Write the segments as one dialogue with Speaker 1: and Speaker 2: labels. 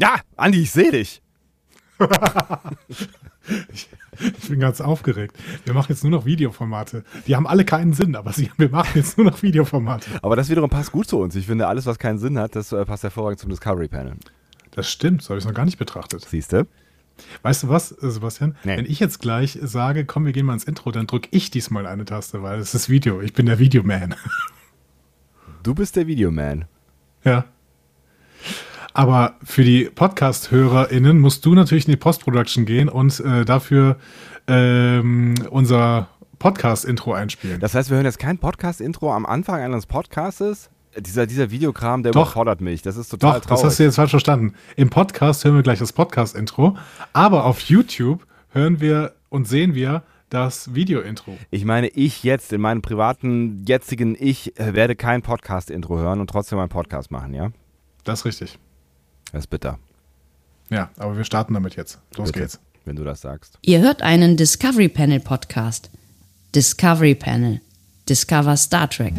Speaker 1: Ja, Andi, ich sehe dich.
Speaker 2: ich, ich, bin ganz aufgeregt. Wir machen jetzt nur noch Videoformate. Die haben alle keinen Sinn, aber sie, wir machen jetzt nur noch Videoformate.
Speaker 1: Aber das wiederum passt gut zu uns. Ich finde, alles, was keinen Sinn hat, das äh, passt hervorragend zum Discovery Panel.
Speaker 2: Das stimmt, so habe ich es noch gar nicht betrachtet.
Speaker 1: Siehst du?
Speaker 2: Weißt du was, äh, Sebastian? Nee. Wenn ich jetzt gleich sage, komm, wir gehen mal ins Intro, dann drücke ich diesmal eine Taste, weil es ist Video. Ich bin der Videoman.
Speaker 1: Du bist der Videoman.
Speaker 2: Ja. Aber für die Podcast-HörerInnen musst du natürlich in die Post-Production gehen und äh, dafür ähm, unser Podcast-Intro einspielen.
Speaker 1: Das heißt, wir hören jetzt kein Podcast-Intro am Anfang eines Podcasts? Dieser, dieser Videokram, der Doch. überfordert mich. Das ist total
Speaker 2: Doch, traurig. das hast du jetzt falsch verstanden. Im Podcast hören wir gleich das Podcast-Intro, aber auf YouTube hören wir und sehen wir das Video-Intro.
Speaker 1: Ich meine, ich jetzt, in meinem privaten, jetzigen Ich, äh, werde kein Podcast-Intro hören und trotzdem einen Podcast machen, ja?
Speaker 2: Das ist richtig.
Speaker 1: Das ist bitter.
Speaker 2: Ja, aber wir starten damit jetzt. Los
Speaker 1: Bitte,
Speaker 2: geht's.
Speaker 1: Wenn du das sagst.
Speaker 3: Ihr hört einen Discovery Panel Podcast. Discovery Panel. Discover Star Trek.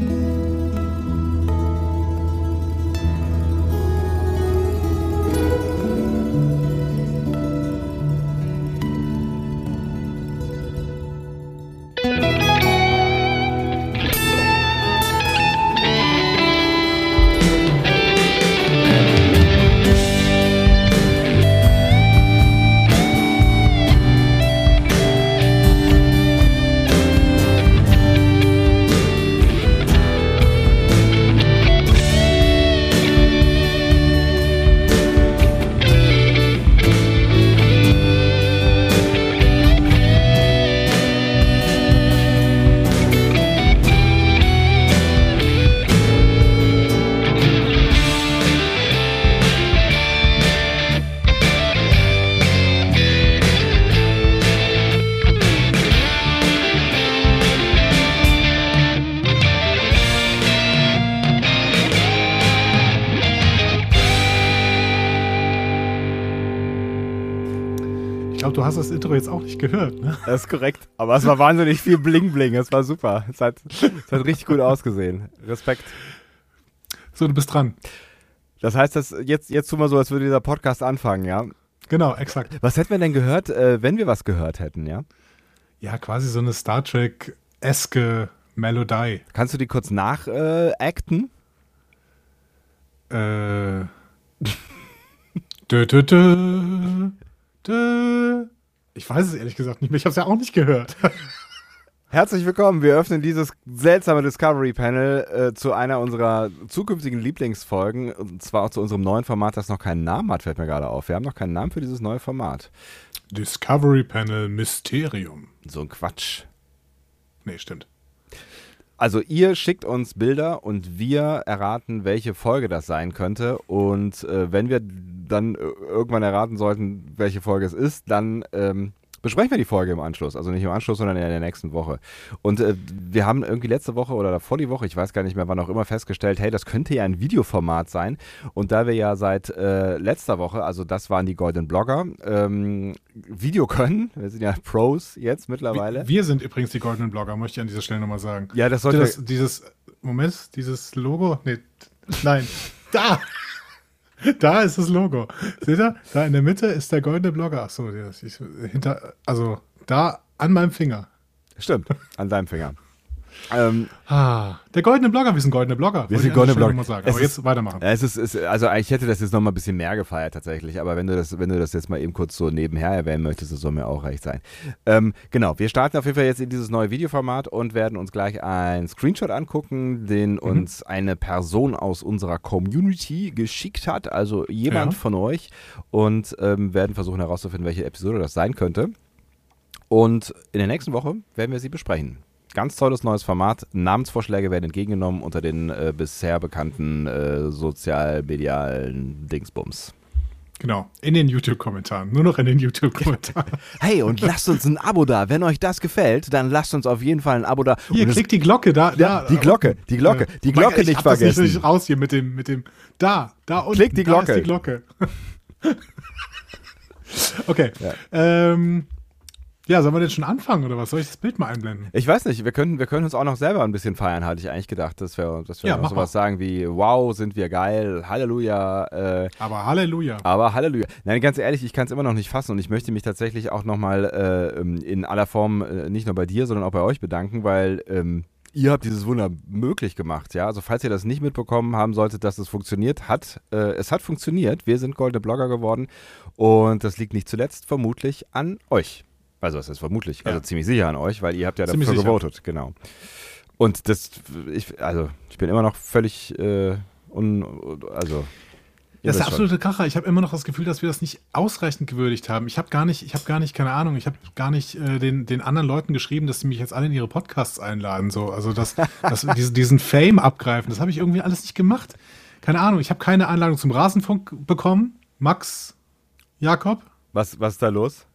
Speaker 2: Intro jetzt auch nicht gehört, ne?
Speaker 1: Das ist korrekt. Aber es war wahnsinnig viel Bling-Bling. Es war super. Es hat, es hat richtig gut ausgesehen. Respekt.
Speaker 2: So, du bist dran.
Speaker 1: Das heißt, dass jetzt, jetzt tun wir so, als würde dieser Podcast anfangen, ja?
Speaker 2: Genau, exakt.
Speaker 1: Was hätten wir denn gehört, äh, wenn wir was gehört hätten, ja?
Speaker 2: Ja, quasi so eine Star Trek-eske Melodie.
Speaker 1: Kannst du die kurz nachacten?
Speaker 2: Äh. äh. dö, dö, dö, dö. Ich weiß es ehrlich gesagt nicht mehr. Ich habe es ja auch nicht gehört.
Speaker 1: Herzlich willkommen. Wir öffnen dieses seltsame Discovery Panel äh, zu einer unserer zukünftigen Lieblingsfolgen. Und zwar auch zu unserem neuen Format, das noch keinen Namen hat, fällt mir gerade auf. Wir haben noch keinen Namen für dieses neue Format.
Speaker 2: Discovery Panel Mysterium.
Speaker 1: So ein Quatsch.
Speaker 2: Nee, stimmt.
Speaker 1: Also ihr schickt uns Bilder und wir erraten, welche Folge das sein könnte. Und äh, wenn wir dann irgendwann erraten sollten, welche Folge es ist, dann ähm, besprechen wir die Folge im Anschluss. Also nicht im Anschluss, sondern in der nächsten Woche. Und äh, wir haben irgendwie letzte Woche oder vor die Woche, ich weiß gar nicht mehr, wann auch immer, festgestellt, hey, das könnte ja ein Videoformat sein. Und da wir ja seit äh, letzter Woche, also das waren die Golden Blogger, ähm, Video können, wir sind ja Pros jetzt mittlerweile.
Speaker 2: Wir, wir sind übrigens die Golden Blogger, möchte ich an dieser Stelle nochmal sagen.
Speaker 1: Ja, das sollte... Das,
Speaker 2: dieses, Moment, dieses Logo, nee, nein, da! Da ist das Logo. Seht ihr? Da in der Mitte ist der goldene Blogger. Achso, hinter, also da an meinem Finger.
Speaker 1: Stimmt, an deinem Finger.
Speaker 2: Ähm, ah, der goldene Blogger, wir sind goldene Blogger.
Speaker 1: Wir sind goldene Blogger.
Speaker 2: Sagen. Aber jetzt weitermachen.
Speaker 1: Es ist, es, also ich hätte das jetzt noch mal ein bisschen mehr gefeiert tatsächlich, aber wenn du das, wenn du das jetzt mal eben kurz so nebenher erwähnen möchtest, das soll mir auch recht sein. Ähm, genau, wir starten auf jeden Fall jetzt in dieses neue Videoformat und werden uns gleich einen Screenshot angucken, den mhm. uns eine Person aus unserer Community geschickt hat, also jemand ja. von euch und ähm, werden versuchen herauszufinden, welche Episode das sein könnte. Und in der nächsten Woche werden wir sie besprechen. Ganz tolles neues Format. Namensvorschläge werden entgegengenommen unter den äh, bisher bekannten äh, sozialmedialen Dingsbums.
Speaker 2: Genau, in den YouTube-Kommentaren. Nur noch in den YouTube-Kommentaren.
Speaker 1: hey, und lasst uns ein Abo da. Wenn euch das gefällt, dann lasst uns auf jeden Fall ein Abo da.
Speaker 2: Hier, klickt die Glocke da.
Speaker 1: Ja,
Speaker 2: da
Speaker 1: die Glocke, die Glocke, die Glocke nicht vergessen. Ich
Speaker 2: nicht, nicht raus hier mit dem, mit dem, da, da unten.
Speaker 1: Klickt die Glocke.
Speaker 2: Da ist die Glocke. okay. Ja. Ähm, Ja, sollen wir denn schon anfangen oder was? Soll ich das Bild mal einblenden?
Speaker 1: Ich weiß nicht, wir können, wir können uns auch noch selber ein bisschen feiern, hatte ich eigentlich gedacht, dass wir, dass wir
Speaker 2: Ja,
Speaker 1: sowas
Speaker 2: mal.
Speaker 1: sagen wie, wow, sind wir geil, Halleluja, äh,
Speaker 2: Aber Halleluja.
Speaker 1: aber Halleluja. Nein, ganz ehrlich, ich kann es immer noch nicht fassen und ich möchte mich tatsächlich auch nochmal äh, ähm, in aller Form äh, nicht nur bei dir, sondern auch bei euch bedanken, weil ähm, ihr habt dieses Wunder möglich gemacht, ja. Also falls ihr das nicht mitbekommen haben solltet, dass es funktioniert hat, äh, es hat funktioniert. Wir sind goldene Blogger geworden und das liegt nicht zuletzt vermutlich an euch. Also das ist vermutlich, also
Speaker 2: Ja.
Speaker 1: ziemlich sicher an euch, weil ihr habt ja
Speaker 2: Ziemlich
Speaker 1: dafür
Speaker 2: sicher.
Speaker 1: gewotet, genau. Und das, ich, also ich bin immer noch völlig äh, un, also
Speaker 2: Das ist der absolute Kracher. Ich habe immer noch das Gefühl, dass wir das nicht ausreichend gewürdigt haben. Ich habe gar nicht, ich habe gar nicht, keine Ahnung, ich habe gar nicht äh, den, den anderen Leuten geschrieben, dass sie mich jetzt alle in ihre Podcasts einladen. So. Also das, das, diesen, diesen Fame abgreifen, das habe ich irgendwie alles nicht gemacht. Keine Ahnung, ich habe keine Einladung zum Rasenfunk bekommen. Max, Jakob,
Speaker 1: Was, was ist da los?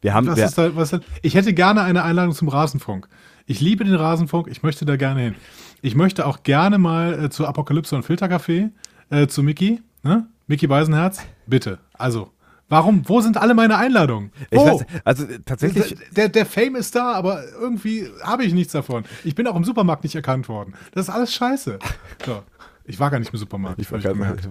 Speaker 1: Wir haben,
Speaker 2: was
Speaker 1: wir,
Speaker 2: ist da, was ist da? Ich hätte gerne eine Einladung zum Rasenfunk. Ich liebe den Rasenfunk, ich möchte da gerne hin. Ich möchte auch gerne mal äh, zu Apokalypse und Filtercafé, äh, zu Mickey, ne? Mickey Beisenherz, bitte. Also, warum, wo sind alle meine Einladungen? Wo?
Speaker 1: weiß, also äh, tatsächlich,
Speaker 2: der, der Fame ist da, aber irgendwie habe ich nichts davon. Ich bin auch im Supermarkt nicht erkannt worden. Das ist alles scheiße. So. Ich war gar nicht im Supermarkt.
Speaker 1: ich
Speaker 2: hab
Speaker 1: wollte gerade
Speaker 2: gemerkt.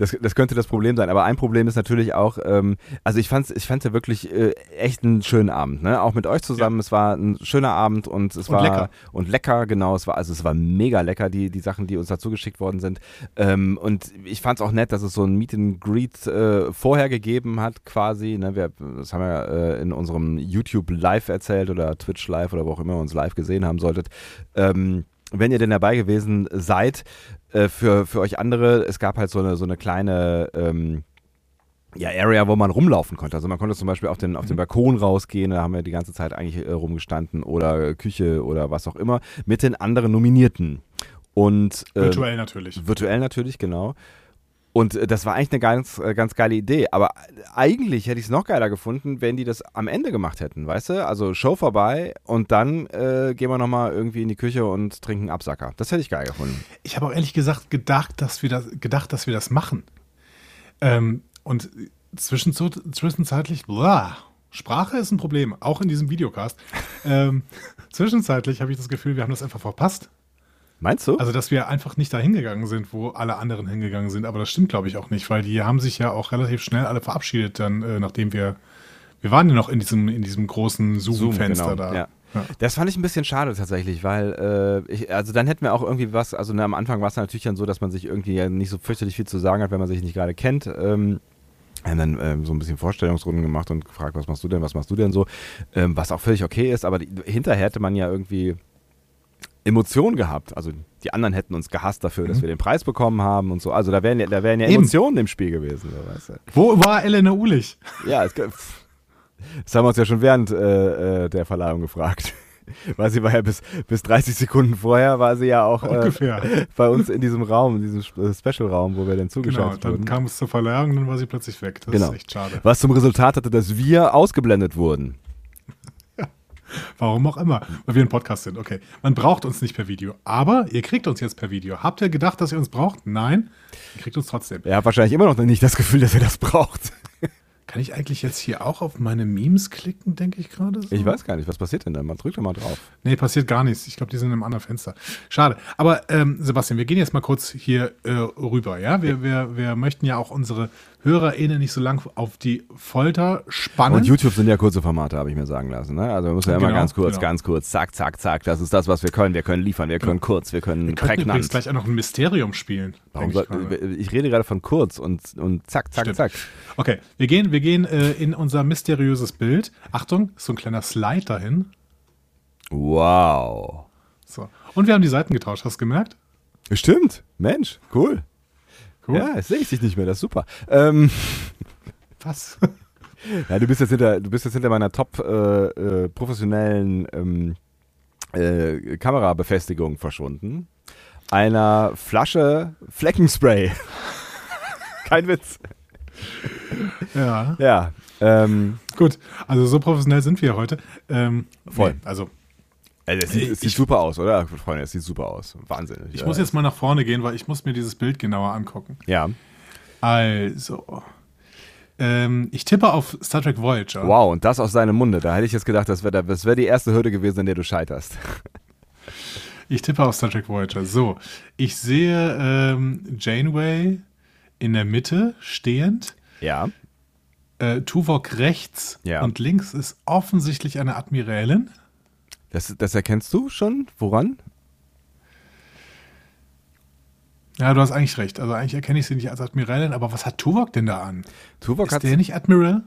Speaker 1: Das, das könnte das Problem sein. Aber ein Problem ist natürlich auch, ähm, also ich fand es ich fand's ja wirklich äh, echt einen schönen Abend, ne? Auch mit euch zusammen. Es war ein schöner Abend und es
Speaker 2: Und
Speaker 1: war
Speaker 2: lecker.
Speaker 1: und lecker, genau. Es war also es war mega lecker die die Sachen, die uns dazu geschickt worden sind. Ähm, und ich fand es auch nett, dass es so ein Meet and Greet äh, vorher gegeben hat, quasi. Ne? Wir, das haben wir äh, in unserem YouTube Live erzählt oder Twitch Live oder wo auch immer ihr uns live gesehen haben solltet. Ähm, wenn ihr denn dabei gewesen seid, äh, für, für euch andere, es gab halt so eine, so eine kleine ähm, ja, Area, wo man rumlaufen konnte. Also man konnte zum Beispiel auf den, auf den Balkon rausgehen, da haben wir die ganze Zeit eigentlich äh, rumgestanden oder Küche oder was auch immer, mit den anderen Nominierten. Und ähm,
Speaker 2: Virtuell natürlich.
Speaker 1: Virtuell natürlich, genau. Und äh, das war eigentlich eine ganz, äh, ganz geile Idee. Aber eigentlich hätte ich es noch geiler gefunden, wenn die das am Ende gemacht hätten, weißt du? Also Show vorbei und dann äh, gehen wir nochmal irgendwie in die Küche und trinken Absacker. Das hätte ich geil gefunden.
Speaker 2: Ich habe auch ehrlich gesagt gedacht, dass wir das, gedacht, dass wir das machen. Ähm, und zwischen, zwischenzeitlich, blah, Sprache ist ein Problem, auch in diesem Videocast. ähm, zwischenzeitlich habe ich das Gefühl, wir haben das einfach verpasst.
Speaker 1: Meinst du?
Speaker 2: Also, dass wir einfach nicht da hingegangen sind, wo alle anderen hingegangen sind. Aber das stimmt, glaube ich, auch nicht, weil die haben sich ja auch relativ schnell alle verabschiedet, dann, äh, nachdem wir. Wir waren ja noch in diesem, in diesem großen Zoom-Fenster da.
Speaker 1: Ja.
Speaker 2: Ja.
Speaker 1: Das fand ich ein bisschen schade tatsächlich, weil äh, ich, also dann hätten wir auch irgendwie was, also ne, am Anfang war es natürlich dann so, dass man sich irgendwie ja nicht so fürchterlich viel zu sagen hat, wenn man sich nicht gerade kennt. Ähm, wir haben dann ähm, so ein bisschen Vorstellungsrunden gemacht und gefragt, was machst du denn, was machst du denn so, ähm, was auch völlig okay ist, aber die, hinterher hätte man ja irgendwie Emotionen gehabt. Also die anderen hätten uns gehasst dafür, dass wir den Preis bekommen haben und so. Also da wären ja, da wären ja
Speaker 2: Eben.
Speaker 1: Emotionen im Spiel gewesen. So, weißt du.
Speaker 2: Wo war Elena Ulich?
Speaker 1: Ja, es, das haben wir uns ja schon während äh, äh, der Verleihung gefragt. Weil sie war ja bis, bis 30 Sekunden vorher, war sie ja auch äh, bei uns in diesem Raum, in diesem äh, Special-Raum, wo wir dann
Speaker 2: Genau,
Speaker 1: zugeschaltet
Speaker 2: dann
Speaker 1: wurden.
Speaker 2: kam es zur Verleihung und dann war sie plötzlich weg. Das
Speaker 1: Genau.
Speaker 2: ist echt schade.
Speaker 1: was zum Resultat hatte, dass wir ausgeblendet wurden.
Speaker 2: Warum auch immer, weil wir ein Podcast sind. Okay, man braucht uns nicht per Video, aber ihr kriegt uns jetzt per Video. Habt ihr gedacht, dass ihr uns braucht? Nein, ihr kriegt uns trotzdem.
Speaker 1: Hat wahrscheinlich immer noch nicht das Gefühl, dass er das braucht.
Speaker 2: Kann ich eigentlich jetzt hier auch auf meine Memes klicken, denke ich gerade? So?
Speaker 1: Ich weiß gar nicht, was passiert denn da? Man drückt doch mal drauf.
Speaker 2: Nee, passiert gar nichts. Ich glaube, die sind in einem anderen Fenster. Schade. Aber ähm, Sebastian, wir gehen jetzt mal kurz hier äh, rüber. Ja, wir, wir, wir möchten ja auch unsere HörerInnen nicht so lang auf die Folter spannen.
Speaker 1: Und YouTube sind ja kurze Formate, habe ich mir sagen lassen. Ne? Also wir müssen ja immer
Speaker 2: Genau,
Speaker 1: ganz kurz,
Speaker 2: genau.
Speaker 1: ganz kurz, zack, zack, zack. Das ist das, was wir können. Wir können liefern, wir können kurz, wir können
Speaker 2: wir
Speaker 1: prägnant.
Speaker 2: gleich auch noch ein Mysterium spielen. Ich
Speaker 1: ich rede gerade von kurz und, und zack, zack,
Speaker 2: Stimmt.
Speaker 1: zack.
Speaker 2: Okay, wir gehen, wir gehen äh, in unser mysteriöses Bild. Achtung, ist so ein kleiner Slide dahin.
Speaker 1: Wow.
Speaker 2: So. Und wir haben die Seiten getauscht, hast du gemerkt?
Speaker 1: Stimmt. Mensch, cool.
Speaker 2: Cool.
Speaker 1: Ja, jetzt sehe ich dich nicht mehr, das ist super. Ähm,
Speaker 2: Was?
Speaker 1: ja, du bist jetzt hinter, du bist jetzt hinter meiner top äh, äh, professionellen ähm, äh, Kamerabefestigung verschwunden. Einer Flasche Fleckenspray. Kein Witz.
Speaker 2: Ja.
Speaker 1: Ja. Ähm,
Speaker 2: Gut, also so professionell sind wir heute. Ähm,
Speaker 1: Voll.
Speaker 2: nee, also
Speaker 1: äh, es sieht, es sieht
Speaker 2: Ich-
Speaker 1: super aus, oder? Freunde, es sieht super aus. Wahnsinn.
Speaker 2: ich muss jetzt mal nach vorne gehen, weil ich muss mir dieses Bild genauer angucken.
Speaker 1: Ja.
Speaker 2: Also, Ähm, ich tippe auf Star Trek Voyager.
Speaker 1: Wow, und das aus seinem Munde. Da hätte ich jetzt gedacht, das wäre das wär die erste Hürde gewesen, an der du scheiterst.
Speaker 2: Ich tippe auf Star Trek Voyager. So, ich sehe ähm, Janeway in der Mitte stehend.
Speaker 1: Ja.
Speaker 2: Äh, Tuvok rechts
Speaker 1: Ja.
Speaker 2: und links ist offensichtlich eine Admiralin.
Speaker 1: Das, das erkennst du schon? Woran?
Speaker 2: Ja, du hast eigentlich recht. Also eigentlich erkenne ich sie nicht als Admiralin, aber was hat Tuvok denn da an?
Speaker 1: Tuvok
Speaker 2: Ist
Speaker 1: hat.
Speaker 2: der nicht Admiral?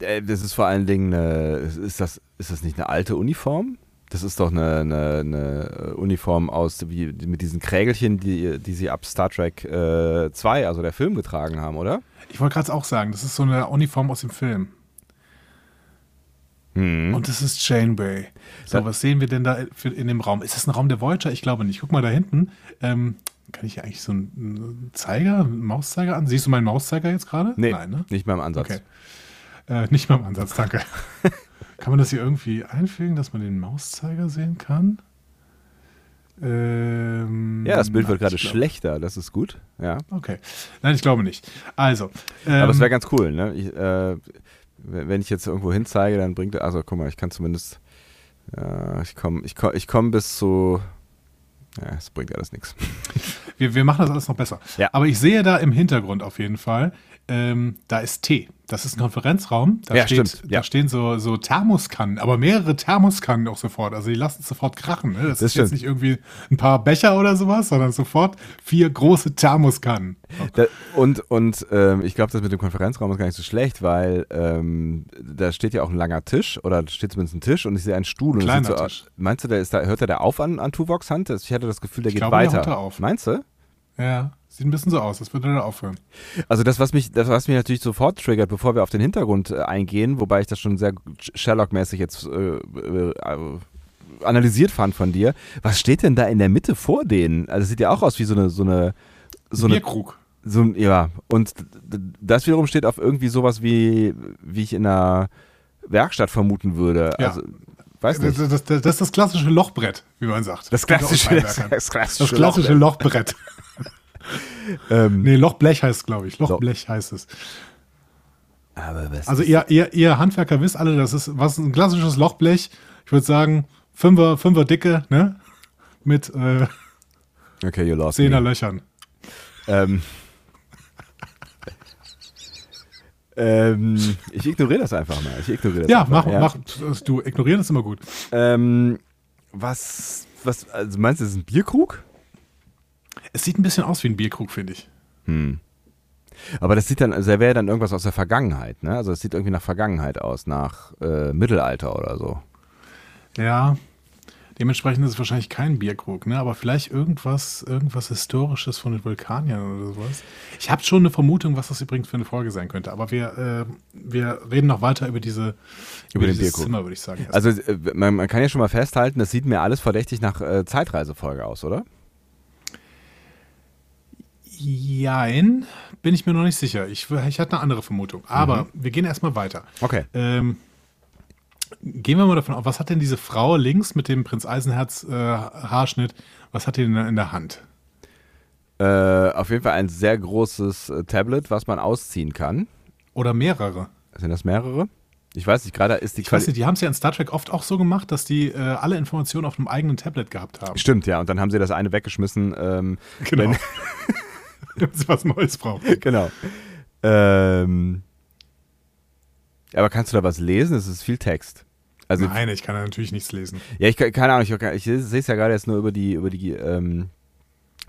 Speaker 1: Äh, Das ist vor allen Dingen eine, ist das, ist das nicht eine alte Uniform? Das ist doch eine, eine, eine Uniform aus, wie, mit diesen Krägelchen, die, die sie ab Star Trek äh, 2, also der Film, getragen haben, oder?
Speaker 2: Ich wollte gerade auch sagen, das ist so eine Uniform aus dem Film.
Speaker 1: Hm.
Speaker 2: Und das ist Janeway. So,
Speaker 1: Ja.
Speaker 2: was sehen wir denn da in dem Raum? Ist das ein Raum der Voyager? Ich glaube nicht. Guck mal da hinten. Ähm, kann ich hier eigentlich so einen, einen Zeiger, einen Mauszeiger an? Siehst du meinen Mauszeiger jetzt gerade?
Speaker 1: Nee,
Speaker 2: Nein, ne?
Speaker 1: nicht mal im Ansatz.
Speaker 2: Okay. Äh, nicht mal im Ansatz, danke. kann man das hier irgendwie einfügen, dass man den Mauszeiger sehen kann? Ähm,
Speaker 1: Ja, das Bild wird gerade schlechter, das ist gut. Ja.
Speaker 2: Okay. Nein, ich glaube nicht. Also. Ähm,
Speaker 1: Aber es wäre ganz cool, ne? Ich, äh, wenn ich jetzt irgendwo hinzeige, dann bringt er, also guck mal, ich kann zumindest, äh, ich komme ich komm, ich komm bis zu, ja, es bringt alles nichts.
Speaker 2: Wir, wir machen das alles noch besser.
Speaker 1: Ja.
Speaker 2: Aber ich sehe da im Hintergrund auf jeden Fall, ähm, da ist Tee. Das ist ein Konferenzraum. Da,
Speaker 1: Ja,
Speaker 2: steht,
Speaker 1: stimmt,
Speaker 2: da
Speaker 1: ja.
Speaker 2: stehen so, so Thermoskannen, aber mehrere Thermoskannen auch sofort. Also die lassen es sofort krachen. Ne? Das,
Speaker 1: Das
Speaker 2: ist jetzt
Speaker 1: stimmt.
Speaker 2: nicht irgendwie ein paar Becher oder sowas, sondern sofort vier große Thermoskannen.
Speaker 1: Da, und und ähm, ich glaube, das mit dem Konferenzraum ist gar nicht so schlecht, weil ähm, da steht ja auch ein langer Tisch oder steht zumindest ein Tisch und ich sehe einen Stuhl. Und
Speaker 2: Kleiner
Speaker 1: so,
Speaker 2: Tisch.
Speaker 1: Meinst du, der ist da, hört er da auf an, an Tuvoks Hand? Ich hatte das Gefühl, der
Speaker 2: Ich
Speaker 1: geht
Speaker 2: glaube, der
Speaker 1: weiter.
Speaker 2: hört da auf.
Speaker 1: Meinst du?
Speaker 2: Ja, sieht ein bisschen so aus, als würde er da aufhören.
Speaker 1: Also das, was mich, das, was mich natürlich sofort triggert, bevor wir auf den Hintergrund äh, eingehen, wobei ich das schon sehr Sherlock-mäßig jetzt äh, äh, analysiert fand von dir, was steht denn da in der Mitte vor denen? Also es sieht ja auch aus wie so eine, so eine, so eine,
Speaker 2: Bierkrug.
Speaker 1: so ja, und das wiederum steht auf irgendwie sowas wie, wie ich in einer Werkstatt vermuten würde.
Speaker 2: Ja.
Speaker 1: Also,
Speaker 2: Das, das, das, das ist das klassische Lochbrett, wie man sagt.
Speaker 1: Das klassische, das, das klassische,
Speaker 2: Das klassische Lochbrett.
Speaker 1: Ähm,
Speaker 2: Nee, Lochblech heißt es, glaube ich. Lochblech heißt es.
Speaker 1: aber was
Speaker 2: Also ihr, ihr, ihr Handwerker wisst alle, das ist was ein klassisches Lochblech. Ich würde sagen, Fünfer, Fünfer dicke, ne? Mit äh,
Speaker 1: okay, you lost
Speaker 2: Zehner
Speaker 1: me.
Speaker 2: Löchern.
Speaker 1: Ähm, ähm, ich ignoriere das einfach mal. Ich ignoriere das
Speaker 2: Ja, mach, mach. Du, ignorieren ist immer gut.
Speaker 1: Ähm, was, was, also meinst du, das ist ein Bierkrug?
Speaker 2: Es sieht ein bisschen aus wie ein Bierkrug, finde ich.
Speaker 1: Hm. Aber das sieht dann, also wäre dann irgendwas aus der Vergangenheit, ne? Also es sieht irgendwie nach Vergangenheit aus, nach äh, Mittelalter oder so.
Speaker 2: Ja. Dementsprechend ist es wahrscheinlich kein Bierkrug, ne? Aber vielleicht irgendwas, irgendwas Historisches von den Vulkaniern oder sowas. Ich habe schon eine Vermutung, was das übrigens für eine Folge sein könnte. Aber wir, äh, wir reden noch weiter über diese
Speaker 1: Über den
Speaker 2: dieses
Speaker 1: Bierkrug.
Speaker 2: Zimmer, würde ich sagen.
Speaker 1: Also äh, man, man kann ja schon mal festhalten, das sieht mir alles verdächtig nach äh, Zeitreisefolge aus, oder?
Speaker 2: Jein, bin ich mir noch nicht sicher. Ich, ich hatte eine andere Vermutung. Aber wir gehen erstmal weiter.
Speaker 1: Okay.
Speaker 2: Ähm, gehen wir mal davon aus, was hat denn diese Frau links mit dem Prinz Eisenherz äh, Haarschnitt, was hat die denn in der Hand?
Speaker 1: Äh, auf jeden Fall ein sehr großes äh, Tablet, was man ausziehen kann.
Speaker 2: Oder mehrere?
Speaker 1: Sind das mehrere? Ich weiß nicht, gerade ist die
Speaker 2: Ich weiß
Speaker 1: Quali
Speaker 2: nicht, die haben es ja in Star Trek oft auch so gemacht, dass die äh, alle Informationen auf einem eigenen Tablet gehabt haben.
Speaker 1: Stimmt, ja. Und dann haben sie das eine weggeschmissen. Ähm,
Speaker 2: Genau.
Speaker 1: wenn-
Speaker 2: sie was Neues brauchen.
Speaker 1: genau. Ähm, aber kannst du da was lesen? Es ist viel Text. Also,
Speaker 2: Nein, ich kann da natürlich nichts lesen.
Speaker 1: ja, ich keine Ahnung, ich, ich sehe es ja gerade jetzt nur über die, über die ähm,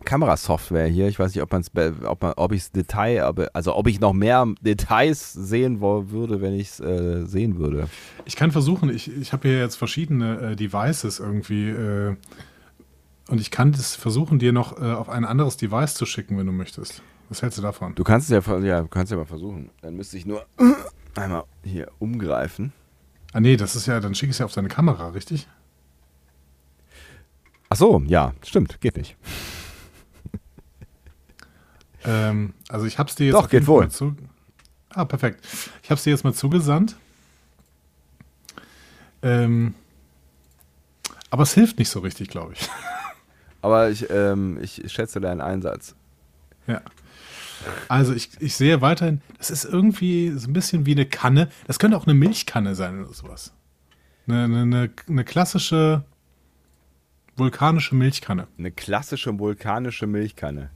Speaker 1: Kamerasoftware hier. Ich weiß nicht, ob man ob man, ob ich Detail, aber, also ob ich noch mehr Details sehen würde, wenn ich es äh, sehen würde.
Speaker 2: Ich kann versuchen, ich, ich habe hier jetzt verschiedene äh, Devices irgendwie äh, und ich kann das versuchen, dir noch äh, auf ein anderes Device zu schicken, wenn du möchtest. Was hältst du davon?
Speaker 1: Du kannst es ja, ja, du kannst ja mal versuchen. Dann müsste ich nur einmal hier umgreifen.
Speaker 2: Ah nee, das ist ja, dann schicke ich es ja auf deine Kamera, richtig?
Speaker 1: Ach so, ja, stimmt, geht nicht.
Speaker 2: Ähm, also ich habe es dir jetzt
Speaker 1: Doch, geht wohl.
Speaker 2: zu. Ah, perfekt. Ich habe es dir jetzt mal zugesandt. Ähm, aber es hilft nicht so richtig, glaube ich.
Speaker 1: Aber ich, ähm, ich schätze deinen Einsatz.
Speaker 2: ja. Also ich, ich sehe weiterhin, das ist irgendwie so ein bisschen wie eine Kanne. Das könnte auch eine Milchkanne sein oder sowas. Eine, eine, eine, klassische vulkanische Milchkanne.
Speaker 1: Eine klassische vulkanische Milchkanne.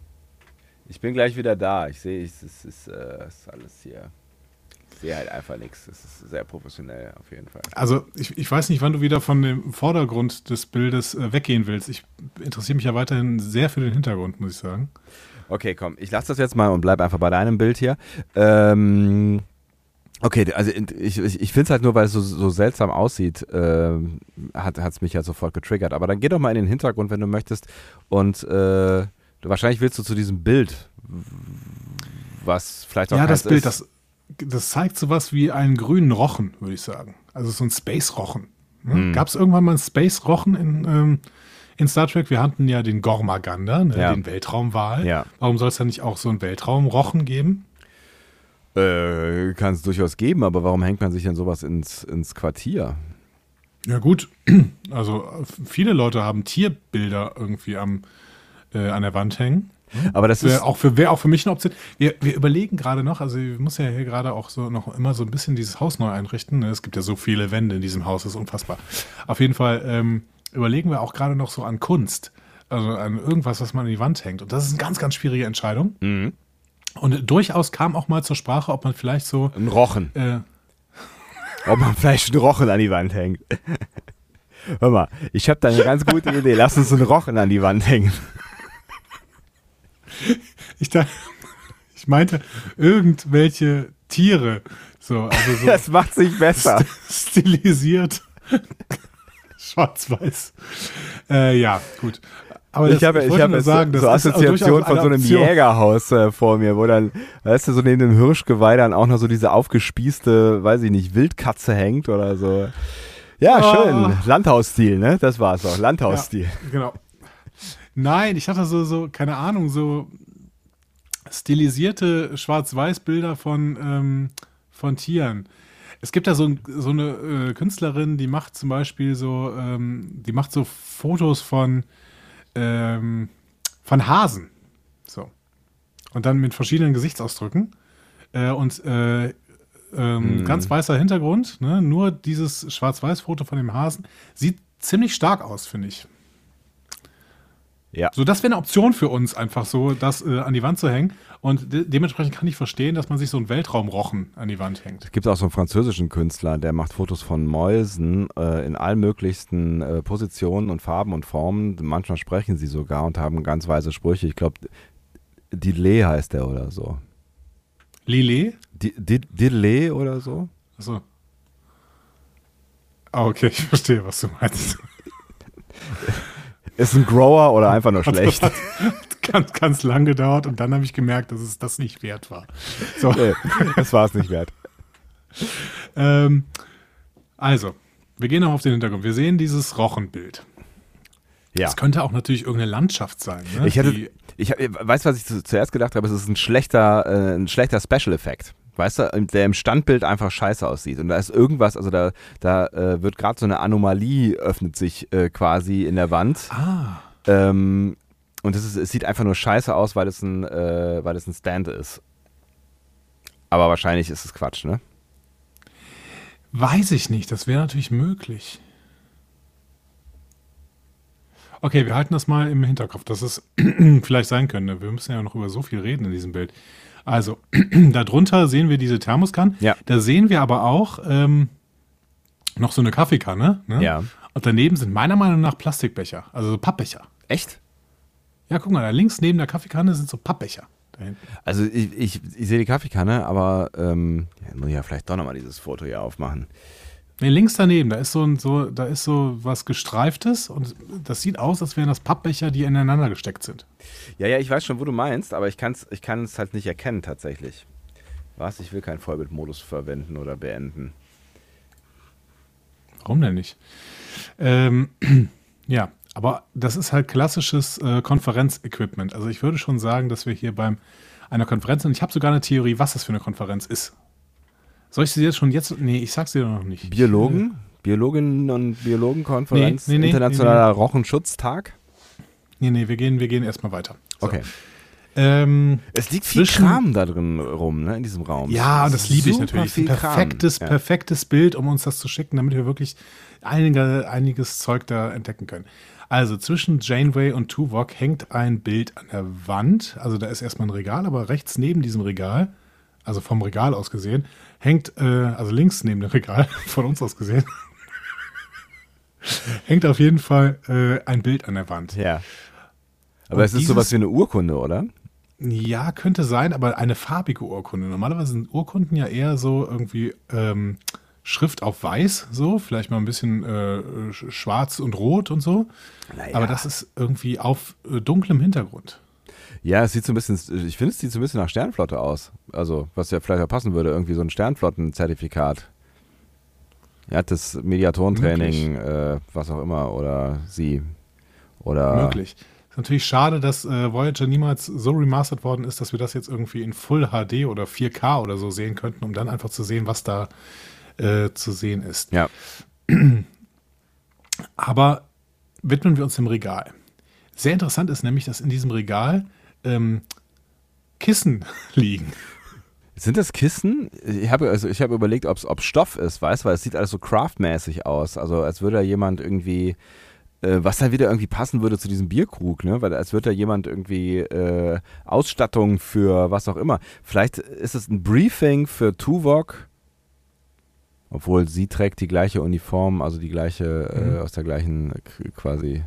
Speaker 1: Ich bin gleich wieder da. Ich sehe, es ist, ist, äh, ist alles hier. Ich sehe halt einfach nichts. Es ist sehr professionell auf jeden Fall.
Speaker 2: Also ich, ich weiß nicht, wann du wieder von dem Vordergrund des Bildes äh, weggehen willst. Ich interessiere mich ja weiterhin sehr für den Hintergrund, muss ich sagen.
Speaker 1: Okay, komm, ich lasse das jetzt mal und bleib einfach bei deinem Bild hier. Ähm, okay, also ich, ich, finde es halt nur, weil es so, so seltsam aussieht, äh, hat es mich ja sofort getriggert. Aber dann geh doch mal in den Hintergrund, wenn du möchtest. Und äh, wahrscheinlich willst du zu diesem Bild, was vielleicht auch
Speaker 2: Ja, das Bild,
Speaker 1: ist-
Speaker 2: das, das zeigt sowas wie einen grünen Rochen, würde ich sagen. Also so ein Space-Rochen. Ne?
Speaker 1: Hm.
Speaker 2: Gab es irgendwann mal einen Space-Rochen in, ähm, in Star Trek? Wir hatten ja den Gormagander, ne?
Speaker 1: Ja.
Speaker 2: den Weltraumwal.
Speaker 1: Ja.
Speaker 2: Warum soll es da nicht auch so einen Weltraumrochen geben?
Speaker 1: Äh, kann es durchaus geben, aber warum hängt man sich denn sowas ins, ins Quartier?
Speaker 2: Ja gut, also äh, viele Leute haben Tierbilder irgendwie am, äh, an der Wand hängen.
Speaker 1: Aber das ist.
Speaker 2: Wäre auch für, wäre auch für mich eine Option. Wir, wir überlegen gerade noch, also ich muss ja hier gerade auch so noch immer so ein bisschen dieses Haus neu einrichten. ne? Es gibt ja so viele Wände in diesem Haus, das ist unfassbar. Auf jeden Fall ähm, überlegen wir auch gerade noch so an Kunst. Also an irgendwas, was man an die Wand hängt. Und das ist eine ganz, ganz schwierige Entscheidung.
Speaker 1: Mhm.
Speaker 2: Und durchaus kam auch mal zur Sprache, ob man vielleicht so
Speaker 1: Ein Rochen.
Speaker 2: äh,
Speaker 1: Ob man vielleicht einen Rochen an die Wand hängt. Hör mal, ich habe da eine ganz gute Idee. Lass uns einen Rochen an die Wand hängen.
Speaker 2: ich, da, ich meinte irgendwelche Tiere. So, also so
Speaker 1: Das macht sich besser.
Speaker 2: stilisiert. Schwarz-Weiß. Äh, ja, gut. Aber
Speaker 1: Ich habe ich hab
Speaker 2: nur
Speaker 1: jetzt
Speaker 2: sagen,
Speaker 1: so
Speaker 2: das ist auch
Speaker 1: Assoziation von so einem
Speaker 2: Option.
Speaker 1: Jägerhaus äh, vor mir, wo dann, weißt du, so neben dem Hirschgeweih dann auch noch so diese aufgespießte, weiß ich nicht, Wildkatze hängt oder so. Ja,
Speaker 2: Ah.
Speaker 1: schön. Landhausstil, ne? Das war's auch. Landhausstil.
Speaker 2: Ja, genau. Nein, ich hatte so, so, keine Ahnung, so stilisierte Schwarz-Weiß-Bilder von, ähm, von Tieren. Es gibt da so, ein, so eine äh, Künstlerin, die macht zum Beispiel so, ähm, die macht so Fotos von, ähm, von Hasen. So. Und dann mit verschiedenen Gesichtsausdrücken. Äh, und äh, ähm, ganz weißer Hintergrund, ne? nur dieses Schwarz-Weiß-Foto von dem Hasen. Sieht ziemlich stark aus, finde ich.
Speaker 1: Ja.
Speaker 2: So, das wäre eine Option für uns, einfach so, das äh, an die Wand zu hängen. Und de dementsprechend kann ich verstehen, dass man sich so einen Weltraumrochen an die Wand hängt.
Speaker 1: Es gibt auch so einen französischen Künstler, der macht Fotos von Mäusen äh, in allen möglichsten äh, Positionen und Farben und Formen. Manchmal sprechen sie sogar und haben ganz weise Sprüche. Ich glaube, Didelé heißt der oder so.
Speaker 2: Lillet?
Speaker 1: Di- Di- Didelé oder so?
Speaker 2: Achso. Ah, okay, ich verstehe, was du meinst.
Speaker 1: Ist ein Grower oder einfach nur schlecht?
Speaker 2: hat ganz, ganz lang gedauert und dann habe ich gemerkt, dass es das nicht wert war. So,
Speaker 1: Nee, das war es nicht wert.
Speaker 2: ähm, also, wir gehen noch auf den Hintergrund. Wir sehen dieses Rochenbild.
Speaker 1: Ja.
Speaker 2: Das könnte auch natürlich irgendeine Landschaft sein. Ne?
Speaker 1: Ich hätte, ich weißt du, was ich zu, zuerst gedacht habe? Es ist ein schlechter, äh, ein schlechter Special Effekt. Weißt du, der im Standbild einfach scheiße aussieht. Und da ist irgendwas, also da, da äh, wird gerade so eine Anomalie öffnet sich äh, quasi in der Wand.
Speaker 2: ah,
Speaker 1: Ähm, und es, ist, es sieht einfach nur scheiße aus, weil es ein, äh, weil es ein Stand ist. Aber wahrscheinlich ist es Quatsch, ne?
Speaker 2: Weiß ich nicht, das wäre natürlich möglich. Okay, wir halten das mal im Hinterkopf, dass es vielleicht sein könnte. Wir müssen ja noch über so viel reden in diesem Bild. Also, darunter sehen wir diese Thermoskanne.
Speaker 1: Ja.
Speaker 2: Da sehen wir aber auch ähm, noch so eine Kaffeekanne. Ne?
Speaker 1: Ja.
Speaker 2: Und daneben sind meiner Meinung nach Plastikbecher, also so Pappbecher.
Speaker 1: Echt?
Speaker 2: Ja, guck mal, da links neben der Kaffeekanne sind so Pappbecher.
Speaker 1: Also ich, ich, ich sehe die Kaffeekanne, aber ähm, ja, muss ich ja vielleicht doch nochmal dieses Foto hier aufmachen.
Speaker 2: Nee, links daneben, da ist so, ein, so, da ist so was gestreiftes und das sieht aus, als wären das Pappbecher, die ineinander gesteckt sind.
Speaker 1: Ja, ja, ich weiß schon, wo du meinst, aber ich kann es ich kann's halt nicht erkennen tatsächlich. Was? Ich will keinen Vollbildmodus verwenden oder beenden.
Speaker 2: Warum denn nicht? Ähm, ja, aber das ist halt klassisches äh, Konferenzequipment. Also ich würde schon sagen, dass wir hier beim einer Konferenz sind. Ich habe sogar eine Theorie, was das für eine Konferenz ist. Soll ich sie jetzt schon jetzt? Nee, ich sag's dir noch nicht.
Speaker 1: Biologen? Biologinnen und Biologenkonferenz?
Speaker 2: Nee, nee, nee,
Speaker 1: Internationaler Rochenschutztag?
Speaker 2: Nee, nee, wir gehen, wir gehen erstmal weiter. So.
Speaker 1: Okay.
Speaker 2: Ähm,
Speaker 1: Es liegt viel Kram da drin rum, ne, in diesem Raum.
Speaker 2: ja, und das liebe ich natürlich.
Speaker 1: viel
Speaker 2: Ein
Speaker 1: Kram.
Speaker 2: perfektes,
Speaker 1: Ja.
Speaker 2: perfektes Bild, um uns das zu schicken, damit wir wirklich einige, einiges Zeug da entdecken können. Also zwischen Janeway und Tuvok hängt ein Bild an der Wand. Also da ist erstmal ein Regal, aber rechts neben diesem Regal, also vom Regal aus gesehen, hängt, äh, also links neben dem Regal, von uns aus gesehen, hängt auf jeden Fall äh, ein Bild an der Wand.
Speaker 1: Ja. Aber
Speaker 2: Und
Speaker 1: es ist sowas
Speaker 2: dieses-
Speaker 1: wie eine Urkunde, oder?
Speaker 2: Ja, könnte sein, aber eine farbige Urkunde. Normalerweise sind Urkunden ja eher so irgendwie ähm, Schrift auf weiß, so, vielleicht mal ein bisschen äh, sch- schwarz und rot und so.
Speaker 1: Naja.
Speaker 2: Aber das ist irgendwie auf äh, dunklem Hintergrund.
Speaker 1: Ja, es sieht so ein bisschen, ich finde, es sieht so ein bisschen nach Sternflotte aus. Also, was ja vielleicht auch passen würde, irgendwie so ein Sternflotten-Zertifikat. Er hat das Mediatorentraining, äh, was auch immer, oder sie. Oder.
Speaker 2: Möglich. Ist natürlich schade, dass äh, Voyager niemals so remastert worden ist, dass wir das jetzt irgendwie in Full HD oder 4K oder so sehen könnten, um dann einfach zu sehen, was da äh, zu sehen ist.
Speaker 1: Ja.
Speaker 2: Aber widmen wir uns dem Regal. Sehr interessant ist nämlich, dass in diesem Regal ähm, Kissen liegen.
Speaker 1: Sind das Kissen? Ich habe also ich habe überlegt, ob es Stoff ist, weißt du, weil es sieht alles so craftmäßig aus. Also als würde da jemand irgendwie, äh, was dann wieder irgendwie passen würde zu diesem Bierkrug, ne? Weil als würde da jemand irgendwie äh, Ausstattung für was auch immer. Vielleicht ist es ein Briefing für Tuvok, obwohl sie trägt die gleiche Uniform, also die gleiche,
Speaker 2: Mhm.
Speaker 1: äh, aus der gleichen äh, quasi.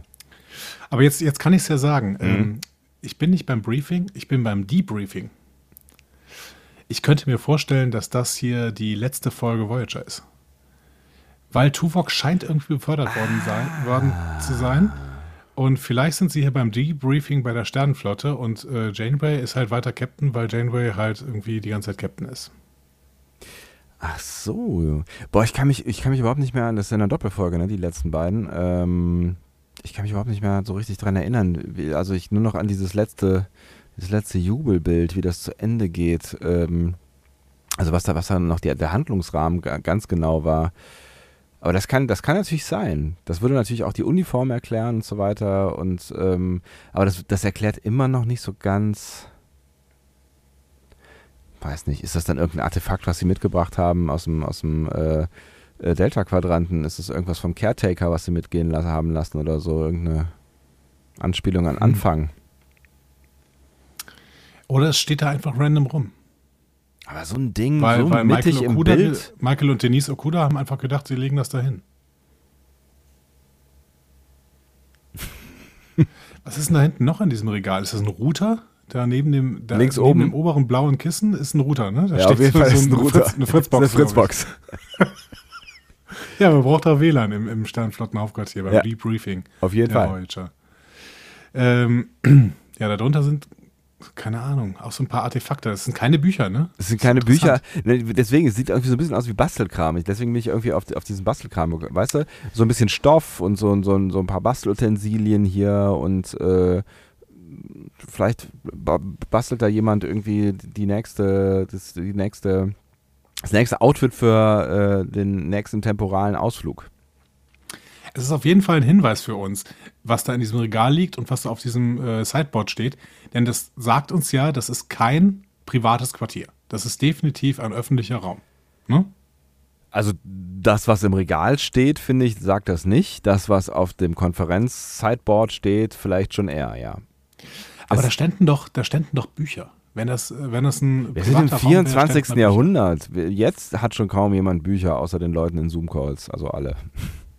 Speaker 2: Aber jetzt, jetzt kann ich es ja sagen.
Speaker 1: Mhm.
Speaker 2: Ähm, ich bin nicht beim Briefing, ich bin beim Debriefing. Ich könnte mir vorstellen, dass das hier die letzte Folge Voyager ist. Weil Tuvok scheint irgendwie befördert worden, sein, worden zu sein. Und vielleicht sind sie hier beim Debriefing bei der Sternenflotte und äh, Janeway ist halt weiter Captain, weil Janeway halt irgendwie die ganze Zeit Captain ist.
Speaker 1: Ach so. Boah, ich kann mich, ich kann mich überhaupt nicht mehr an, das ist ja eine Doppelfolge, ne, die letzten beiden. Ähm, ich kann mich überhaupt nicht mehr so richtig dran erinnern. Also ich nur noch an dieses letzte, das letzte Jubelbild, wie das zu Ende geht. Ähm, also was da, was da noch die, der Handlungsrahmen ga- ganz genau war. Aber das kann, das kann natürlich sein. Das würde natürlich auch die Uniform erklären und so weiter. Und ähm, aber das, das erklärt immer noch nicht so ganz. Weiß nicht, ist das dann irgendein Artefakt, was sie mitgebracht haben aus dem, aus dem äh, äh, Delta-Quadranten? Ist das irgendwas vom Caretaker, was sie mitgehen lassen, haben lassen oder so? Irgendeine Anspielung an
Speaker 2: Hm.
Speaker 1: Anfang.
Speaker 2: Oder es steht da einfach random rum.
Speaker 1: Aber so ein Ding,
Speaker 2: Weil,
Speaker 1: so
Speaker 2: weil
Speaker 1: mittig
Speaker 2: Michael,
Speaker 1: im
Speaker 2: Okuda,
Speaker 1: Bild.
Speaker 2: Michael und Denise Okuda haben einfach gedacht, sie legen das dahin. Was ist denn da hinten noch in diesem Regal? Ist das ein Router? Da neben dem, da
Speaker 1: Links
Speaker 2: neben
Speaker 1: oben.
Speaker 2: dem oberen blauen Kissen ist ein Router, ne? Da
Speaker 1: Ja, auf jeden
Speaker 2: so-
Speaker 1: Fall
Speaker 2: so
Speaker 1: ist ein Router.
Speaker 2: Fritz, eine Fritzbox.
Speaker 1: Eine. Fritzbox.
Speaker 2: Ja, man braucht auch WLAN im, im Sternflottenhauptquartier beim
Speaker 1: Ja.
Speaker 2: Debriefing.
Speaker 1: Auf jeden Fall.
Speaker 2: Voyager. Ähm, ja, darunter sind, keine Ahnung, auch so ein paar Artefakte. Das sind keine Bücher, ne?
Speaker 1: Es sind keine Bücher. Ne, Deswegen, es sieht irgendwie so ein bisschen aus wie Bastelkram. Deswegen bin ich irgendwie auf, auf diesen Bastelkram, weißt du? So ein bisschen Stoff und so, so, so ein paar Bastelutensilien hier und äh, vielleicht ba- bastelt da jemand irgendwie die nächste, das, die nächste, das nächste Outfit für äh, den nächsten temporalen Ausflug.
Speaker 2: Es ist auf jeden Fall ein Hinweis für uns, was da in diesem Regal liegt und was da auf diesem äh, Sideboard steht. Denn das sagt uns ja, das ist kein privates Quartier. Das ist definitiv ein öffentlicher Raum. Ne?
Speaker 1: Also das, was im Regal steht, finde ich, sagt das nicht. Das, was auf dem Konferenz-Sideboard steht, vielleicht schon eher, ja.
Speaker 2: Aber
Speaker 1: Es-
Speaker 2: da ständen doch, da ständen doch Bücher. Wenn das, äh, wenn das ein
Speaker 1: Wir sind im
Speaker 2: privater Raum wäre,
Speaker 1: 24.
Speaker 2: ständen da Bücher.
Speaker 1: Jahrhundert. Jetzt hat schon kaum jemand Bücher, außer den Leuten in Zoom-Calls, also alle.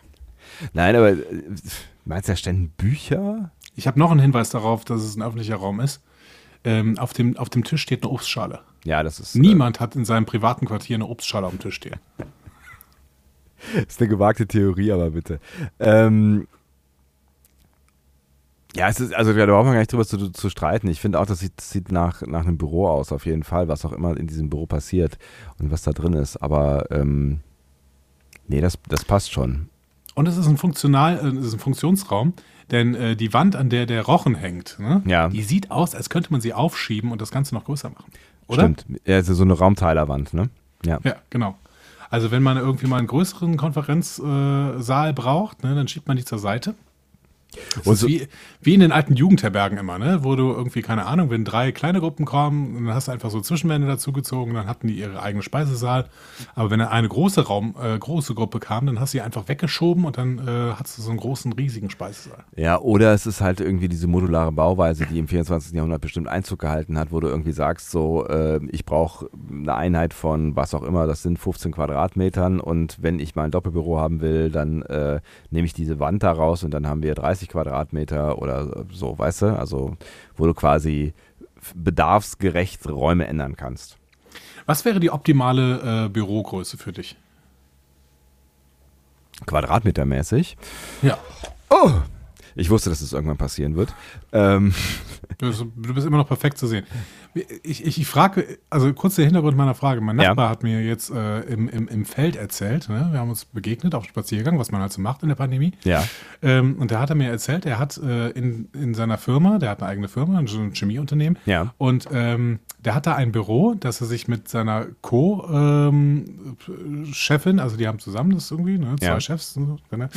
Speaker 1: Nein, aber äh, meinst du, da ständen Bücher?
Speaker 2: Ich habe noch einen Hinweis darauf, dass es ein öffentlicher Raum ist. Ähm, auf, dem, auf dem Tisch steht eine Obstschale.
Speaker 1: Ja, das ist,
Speaker 2: Niemand hat in seinem privaten Quartier eine Obstschale auf dem Tisch stehen.
Speaker 1: äh, ist eine gewagte Theorie, aber bitte. Ähm, ja, es ist, also da braucht man gar nicht drüber zu, zu streiten. Ich finde auch, das sieht, sieht nach, nach einem Büro aus, auf jeden Fall, was auch immer in diesem Büro passiert und was da drin ist. Aber ähm, nee, das, das passt schon.
Speaker 2: Und es ist ein, Funktional, äh, es ist ein Funktionsraum, denn äh, die Wand, an der der Rochen hängt, ne,
Speaker 1: Ja.
Speaker 2: die sieht aus, als könnte man sie aufschieben und das Ganze noch größer machen. Oder?
Speaker 1: Stimmt. Also so eine Raumteilerwand, ne? Ja.
Speaker 2: Ja, genau. Also wenn man irgendwie mal einen größeren Konferenzsaal Saal braucht, ne, dann schiebt man die zur Seite Das
Speaker 1: Und so-
Speaker 2: wie, wie in den alten Jugendherbergen immer, ne? Wo du irgendwie, keine Ahnung, wenn drei kleine Gruppen kamen, dann hast du einfach so Zwischenwände dazugezogen, dann hatten die ihre eigene Speisesaal. Aber wenn dann eine große Raum, äh, große Gruppe kam, dann hast du sie einfach weggeschoben und dann äh, hattest du so einen großen, riesigen Speisesaal.
Speaker 1: Ja, oder es ist halt irgendwie diese modulare Bauweise, die im 24. Jahrhundert bestimmt Einzug gehalten hat, wo du irgendwie sagst, so, äh, ich brauche eine Einheit von was auch immer, das sind 15 Quadratmetern und wenn ich mal ein Doppelbüro haben will, dann äh, nehme ich diese Wand da raus und dann haben wir 30 Quadratmeter oder so, weißt du? Also, wo du quasi bedarfsgerecht Räume ändern kannst.
Speaker 2: Was wäre die optimale äh, Bürogröße für dich?
Speaker 1: Quadratmetermäßig.
Speaker 2: Ja.
Speaker 1: Oh! Ich wusste, dass es irgendwann passieren wird. Ähm,
Speaker 2: Du bist, du bist immer noch perfekt zu sehen. Ich, ich, ich frage, also kurz der Hintergrund meiner Frage. Mein
Speaker 1: Ja.
Speaker 2: Nachbar hat mir jetzt äh, im, im, im Feld erzählt, ne? wir haben uns begegnet auf dem Spaziergang, was man halt so macht in der Pandemie.
Speaker 1: ja.
Speaker 2: Ähm, und da hat er mir erzählt, er hat äh, in, in seiner Firma, der hat eine eigene Firma, ein Chemieunternehmen.
Speaker 1: Ja.
Speaker 2: Und ähm, der hat da ein Büro, das er sich mit seiner Co-Chefin, also die haben zusammen das irgendwie, ne, zwei
Speaker 1: Ja.
Speaker 2: Chefs, so, ne?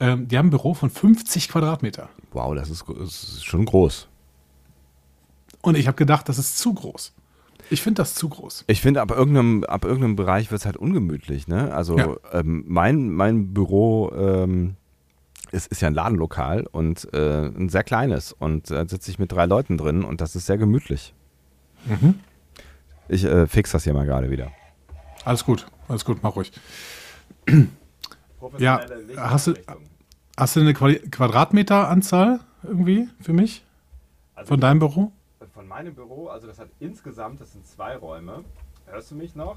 Speaker 2: Ähm, die haben ein Büro von 50 Quadratmeter.
Speaker 1: Wow, das ist, das ist schon groß.
Speaker 2: Und ich habe gedacht, das ist zu groß. Ich finde das zu groß.
Speaker 1: Ich finde, ab irgendeinem, ab irgendeinem Bereich wird es halt ungemütlich. Ne? Also
Speaker 2: Ja.
Speaker 1: ähm, mein, mein Büro ähm, ist, ist ja ein Ladenlokal und äh, ein sehr kleines. Und da sitze ich mit drei Leuten drin und das ist sehr gemütlich.
Speaker 2: Mhm.
Speaker 1: Ich äh, fix das hier mal gerade wieder.
Speaker 2: Alles gut, alles gut, mach ruhig. Ja, hast du- Hast du eine Quali- Quadratmeteranzahl irgendwie für mich? Von deinem Büro?
Speaker 1: Von meinem Büro, also das hat insgesamt, das sind zwei Räume. Hörst du mich noch?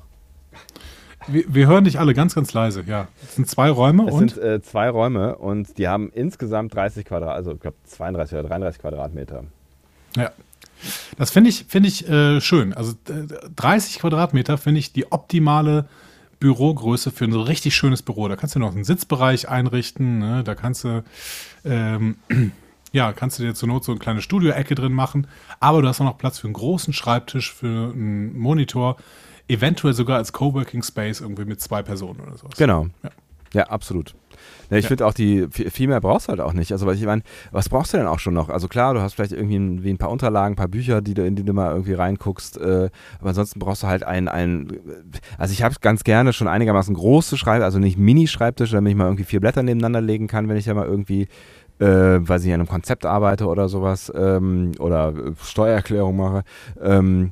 Speaker 2: Wir, wir hören dich alle ganz, ganz leise, ja. Es sind zwei Räume
Speaker 1: Es
Speaker 2: und
Speaker 1: sind äh, zwei Räume und die haben insgesamt 30 Quadrat, also ich glaube 32 oder 33 Quadratmeter.
Speaker 2: ja. Das finde ich, finde ich äh, schön. Also äh, 30 Quadratmeter finde ich die optimale Bürogröße für ein richtig schönes Büro. Da kannst du noch einen Sitzbereich einrichten, ne? da kannst du ähm, ja, kannst du dir zur Not so eine kleine Studioecke drin machen, aber du hast auch noch Platz für einen großen Schreibtisch, für einen Monitor, eventuell sogar als Coworking Space irgendwie mit zwei Personen oder sowas.
Speaker 1: Genau.
Speaker 2: Ja.
Speaker 1: Ja, absolut. Ja, ich
Speaker 2: Ja.
Speaker 1: finde auch die, viel mehr brauchst du halt auch nicht. Also, weil ich meine, was brauchst du denn auch schon noch? Also klar, du hast vielleicht irgendwie ein, wie ein paar Unterlagen, ein paar Bücher, die du, in die du mal irgendwie reinguckst, äh, aber ansonsten brauchst du halt ein, ein also ich habe ganz gerne schon einigermaßen große Schreibtische, also nicht Mini-Schreibtische, damit ich mal irgendwie vier Blätter nebeneinander legen kann, wenn ich ja mal irgendwie, äh, weil ich an einem Konzept arbeite oder sowas, ähm, oder äh, Steuererklärung mache. Ähm,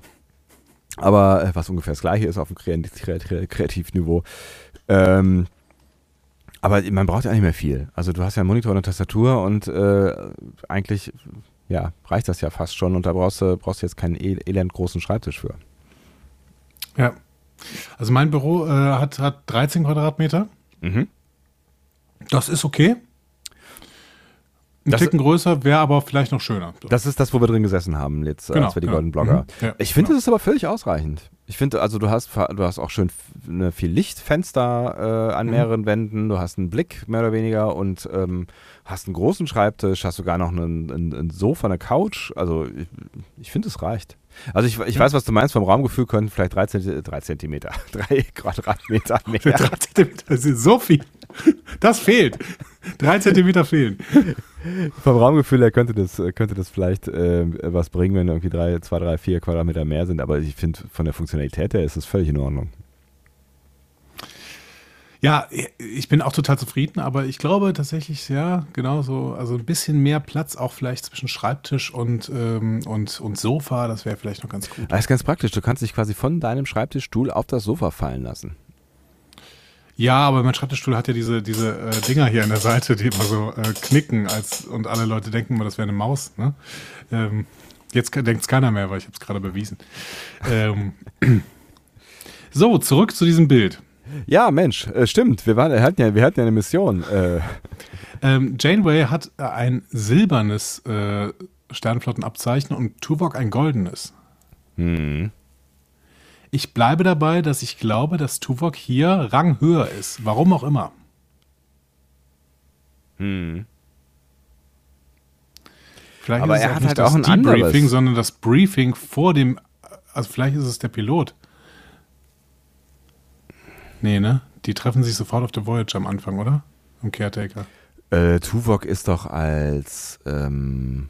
Speaker 1: aber äh, was ungefähr das gleiche ist auf dem Kreat Kreat Kreativniveau. Ähm, aber man braucht ja nicht mehr viel. Also du hast ja einen Monitor und eine Tastatur und äh, eigentlich ja, reicht das ja fast schon und da brauchst du, brauchst du jetzt keinen el elend großen Schreibtisch für.
Speaker 2: Ja. Also mein Büro äh, hat, hat 13 Quadratmeter.
Speaker 1: Mhm.
Speaker 2: Das ist okay. Ein
Speaker 1: Das-
Speaker 2: Ticken größer wäre aber vielleicht noch schöner.
Speaker 1: Das ist das, wo wir drin gesessen haben, jetzt,
Speaker 2: Genau,
Speaker 1: als wir die
Speaker 2: genau.
Speaker 1: Golden Blogger.
Speaker 2: Mhm, ja,
Speaker 1: ich finde,
Speaker 2: genau.
Speaker 1: das ist aber völlig ausreichend. Ich finde, also du hast, du hast auch schön ne, viel Lichtfenster äh, an
Speaker 2: Mhm.
Speaker 1: mehreren Wänden, du hast einen Blick mehr oder weniger und ähm, hast einen großen Schreibtisch, hast sogar noch einen, einen, ein Sofa, eine Couch. Also ich, ich finde, es reicht. Also ich, ich
Speaker 2: Ja.
Speaker 1: weiß, was du meinst, vom Raumgefühl können vielleicht drei, Zenti drei Zentimeter, drei Quadratmeter mehr.
Speaker 2: Drei Zentimeter, das ist so viel. Das fehlt. Drei Zentimeter fehlen.
Speaker 1: Vom Raumgefühl her könnte das, könnte das vielleicht äh, was bringen, wenn irgendwie drei, zwei, drei, vier Quadratmeter mehr sind, aber ich finde, von der Funktionalität her ist es völlig in Ordnung.
Speaker 2: Ja, ich bin auch total zufrieden, aber ich glaube tatsächlich, ja, genau so, also ein bisschen mehr Platz auch vielleicht zwischen Schreibtisch und, ähm, und, und Sofa, das wäre vielleicht noch ganz gut.
Speaker 1: Das ist ganz praktisch. Du kannst dich quasi von deinem Schreibtischstuhl auf das Sofa fallen lassen.
Speaker 2: Ja, aber mein Schreibtischstuhl hat ja diese, diese äh, Dinger hier an der Seite, die immer so äh, knicken als, und alle Leute denken immer, das wäre eine Maus. Ne? Ähm, jetzt denkt es keiner mehr, weil ich habe es gerade bewiesen. Ähm, so, zurück zu diesem Bild.
Speaker 1: Ja, Mensch, äh, stimmt. Wir, waren, wir, hatten ja, wir hatten ja eine Mission. Äh,
Speaker 2: Ähm, Janeway hat äh, ein silbernes äh, Sternflottenabzeichen und Tuvok ein goldenes.
Speaker 1: hm.
Speaker 2: Ich bleibe dabei, dass ich glaube, dass Tuvok hier Rang höher ist. Warum auch immer.
Speaker 1: Hm.
Speaker 2: Vielleicht
Speaker 1: Aber
Speaker 2: ist es
Speaker 1: er
Speaker 2: auch
Speaker 1: hat
Speaker 2: nicht
Speaker 1: halt
Speaker 2: das
Speaker 1: auch ein
Speaker 2: Debriefing,
Speaker 1: anderes.
Speaker 2: sondern das Briefing vor dem. Also vielleicht ist es der Pilot. Nee, ne? Die treffen sich sofort auf der Voyage am Anfang, oder? Im Caretaker.
Speaker 1: Äh, Tuvok ist doch als, ähm,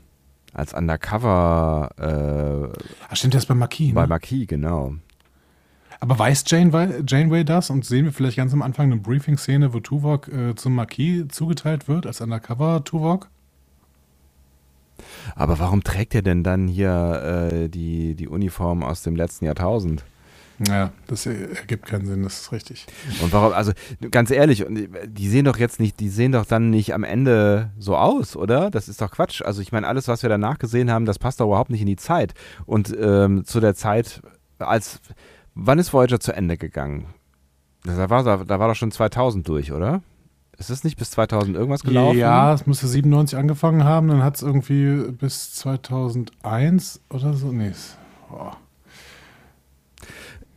Speaker 1: als Undercover äh,
Speaker 2: Ach, stimmt, der ist bei Marquis,
Speaker 1: bei
Speaker 2: ne?
Speaker 1: Marquis, genau.
Speaker 2: Aber weiß Janeway, Janeway das und sehen wir vielleicht ganz am Anfang eine Briefing-Szene, wo Tuvok äh, zum Marquis zugeteilt wird, als Undercover-Tuvok?
Speaker 1: Aber warum trägt er denn dann hier äh, die, die Uniform aus dem letzten Jahrtausend?
Speaker 2: Ja, das ergibt keinen Sinn, das ist richtig.
Speaker 1: Und warum, also ganz ehrlich, und die sehen doch jetzt nicht, die sehen doch dann nicht am Ende so aus, oder? Das ist doch Quatsch. Also ich meine, alles, was wir danach gesehen haben, das passt doch überhaupt nicht in die Zeit. Und ähm, zu der Zeit, als, wann ist Voyager zu Ende gegangen? Da war, da war doch schon 2000 durch, oder? Ist es nicht bis 2000 irgendwas gelaufen?
Speaker 2: Ja, es müsste 97 angefangen haben, dann hat es irgendwie bis 2001 oder so. Nee. Oh.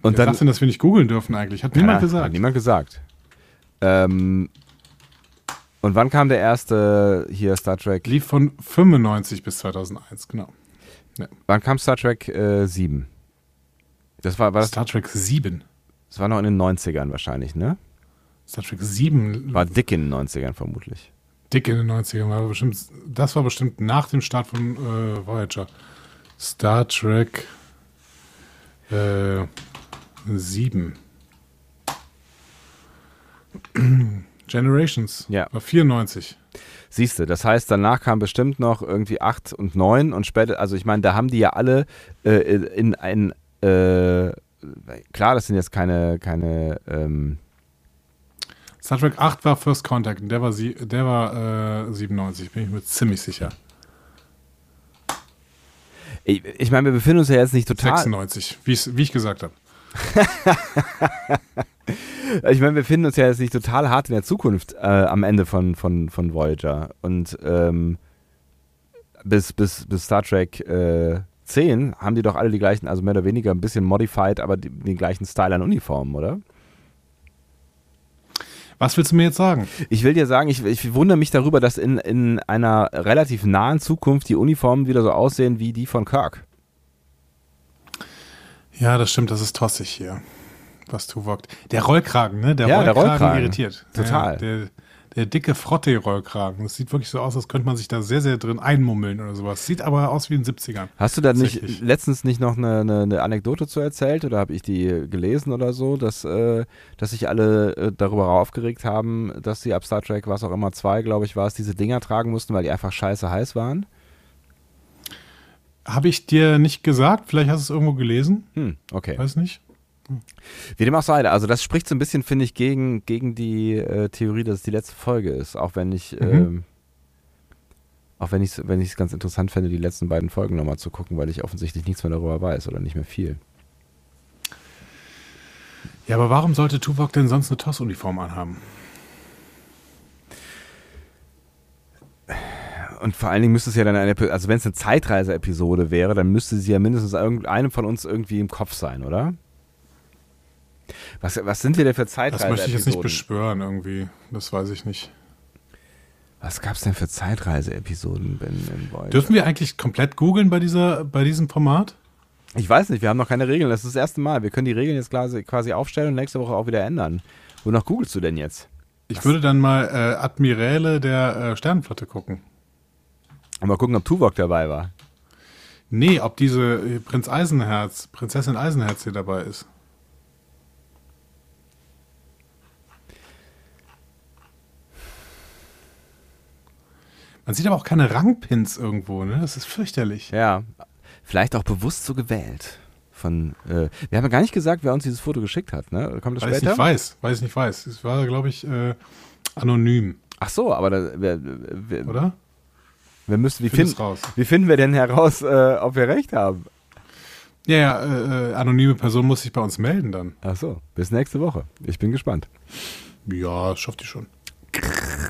Speaker 1: Und
Speaker 2: Wer
Speaker 1: dann,
Speaker 2: sagt denn, dass wir nicht googeln dürfen eigentlich? Hat niemand
Speaker 1: Ja,
Speaker 2: gesagt.
Speaker 1: Hat niemand gesagt. Ähm, und wann kam der erste hier Star Trek?
Speaker 2: Lief von 95 bis 2001, genau.
Speaker 1: Wann kam Star Trek äh, 7? Das war, war das,
Speaker 2: Star Trek 7.
Speaker 1: das war noch in den 90ern wahrscheinlich, ne?
Speaker 2: Star Trek 7
Speaker 1: War dick in den 90ern vermutlich.
Speaker 2: dick in den 90ern. War bestimmt, das war bestimmt nach dem Start von äh, Voyager. Star Trek äh, 7. Generations.
Speaker 1: Ja.
Speaker 2: War 94.
Speaker 1: Siehst du, das heißt, danach kam bestimmt noch irgendwie 8 und 9 und später, also ich meine, da haben die ja alle äh, in ein, äh, klar, das sind jetzt keine, keine, ähm,
Speaker 2: Star Trek 8 war First Contact und der war, sie, der war äh, 97, bin ich mir ziemlich sicher.
Speaker 1: ich, ich meine, wir befinden uns ja jetzt nicht total,
Speaker 2: 96, wie, ich's- wie ich gesagt habe.
Speaker 1: Ich meine, wir befinden uns ja jetzt nicht total hart in der Zukunft äh, am Ende von, von, von Voyager. Und ähm, bis, bis, bis Star Trek äh, 10 haben die doch alle die gleichen, also mehr oder weniger ein bisschen modified, aber die, den gleichen Style an Uniformen, oder?
Speaker 2: Was willst du mir jetzt sagen?
Speaker 1: Ich will dir sagen, ich, ich wundere mich darüber, dass in, in einer relativ nahen Zukunft die Uniformen wieder so aussehen wie die von Kirk.
Speaker 2: Ja, das stimmt, das ist tossig hier, was Tuvok. Der Rollkragen, ne? Der,
Speaker 1: Ja, der
Speaker 2: Rollkragen,
Speaker 1: Rollkragen.
Speaker 2: irritiert.
Speaker 1: Total.
Speaker 2: Ja, der, der dicke Frotte-Rollkragen. Das sieht wirklich so aus, als könnte man sich da sehr, sehr drin einmummeln oder sowas. Sieht aber aus wie in den 70ern.
Speaker 1: Hast du da nicht letztens nicht noch eine, eine, eine Anekdote zu erzählt oder habe ich die gelesen oder so, dass, äh, dass sich alle äh, darüber aufgeregt haben, dass sie ab Star Trek, was auch immer, zwei, glaube ich, war es, diese Dinger tragen mussten, weil die einfach scheiße heiß waren?
Speaker 2: Habe ich dir nicht gesagt? Vielleicht hast du es irgendwo gelesen?
Speaker 1: Hm, okay.
Speaker 2: Weiß nicht.
Speaker 1: Wie dem auch sei, also das spricht so ein bisschen, finde ich, gegen, gegen die äh, Theorie, dass es die letzte Folge ist, auch wenn ich,
Speaker 2: Mhm.
Speaker 1: ähm, auch wenn ich es wenn ich's ganz interessant fände, die letzten beiden Folgen nochmal zu gucken, weil ich offensichtlich nichts mehr darüber weiß oder nicht mehr viel.
Speaker 2: Ja, aber warum sollte Tuvok denn sonst eine TOS-Uniform anhaben?
Speaker 1: Und vor allen Dingen müsste es ja dann eine, also wenn es eine Zeitreise-Episode wäre, dann müsste sie ja mindestens irgendeinem von uns irgendwie im Kopf sein, oder? Was, was sind wir denn für
Speaker 2: Das
Speaker 1: Zeitreise-Episoden?
Speaker 2: möchte ich jetzt nicht beschwören irgendwie. Das weiß ich nicht.
Speaker 1: Was gab es denn für Zeitreise-Episoden in?
Speaker 2: Dürfen wir eigentlich komplett googeln bei, dieser, bei diesem Format?
Speaker 1: Ich weiß nicht, wir haben noch keine Regeln. Das ist das erste Mal. Wir können die Regeln jetzt quasi, quasi aufstellen und nächste Woche auch wieder ändern. Wonach googelst du denn jetzt?
Speaker 2: Ich würde dann mal äh, Admiräle der äh, Sternenflotte gucken.
Speaker 1: Und mal gucken, ob Tuvok dabei war.
Speaker 2: Nee, ob diese äh, Prinz Eisenherz, Prinzessin Eisenherz hier dabei ist. Man sieht aber auch keine Rangpins irgendwo, ne? Das ist fürchterlich.
Speaker 1: Ja, vielleicht auch bewusst so gewählt. Von, äh, wir haben ja gar nicht gesagt, wer uns dieses Foto geschickt hat, ne? Kommt das
Speaker 2: Weiß
Speaker 1: später?
Speaker 2: nicht weiß, weiß nicht weiß. Es war, glaube ich, äh, anonym,
Speaker 1: Ach so, aber da, wir, wir,
Speaker 2: oder?
Speaker 1: wir müssen, wie,
Speaker 2: Find raus.
Speaker 1: wie finden wir denn heraus, äh, ob wir recht haben?
Speaker 2: Ja, ja, äh, äh, anonyme Person muss sich bei uns melden dann.
Speaker 1: Ach so, bis nächste Woche. Ich bin gespannt.
Speaker 2: Ja, schafft die schon.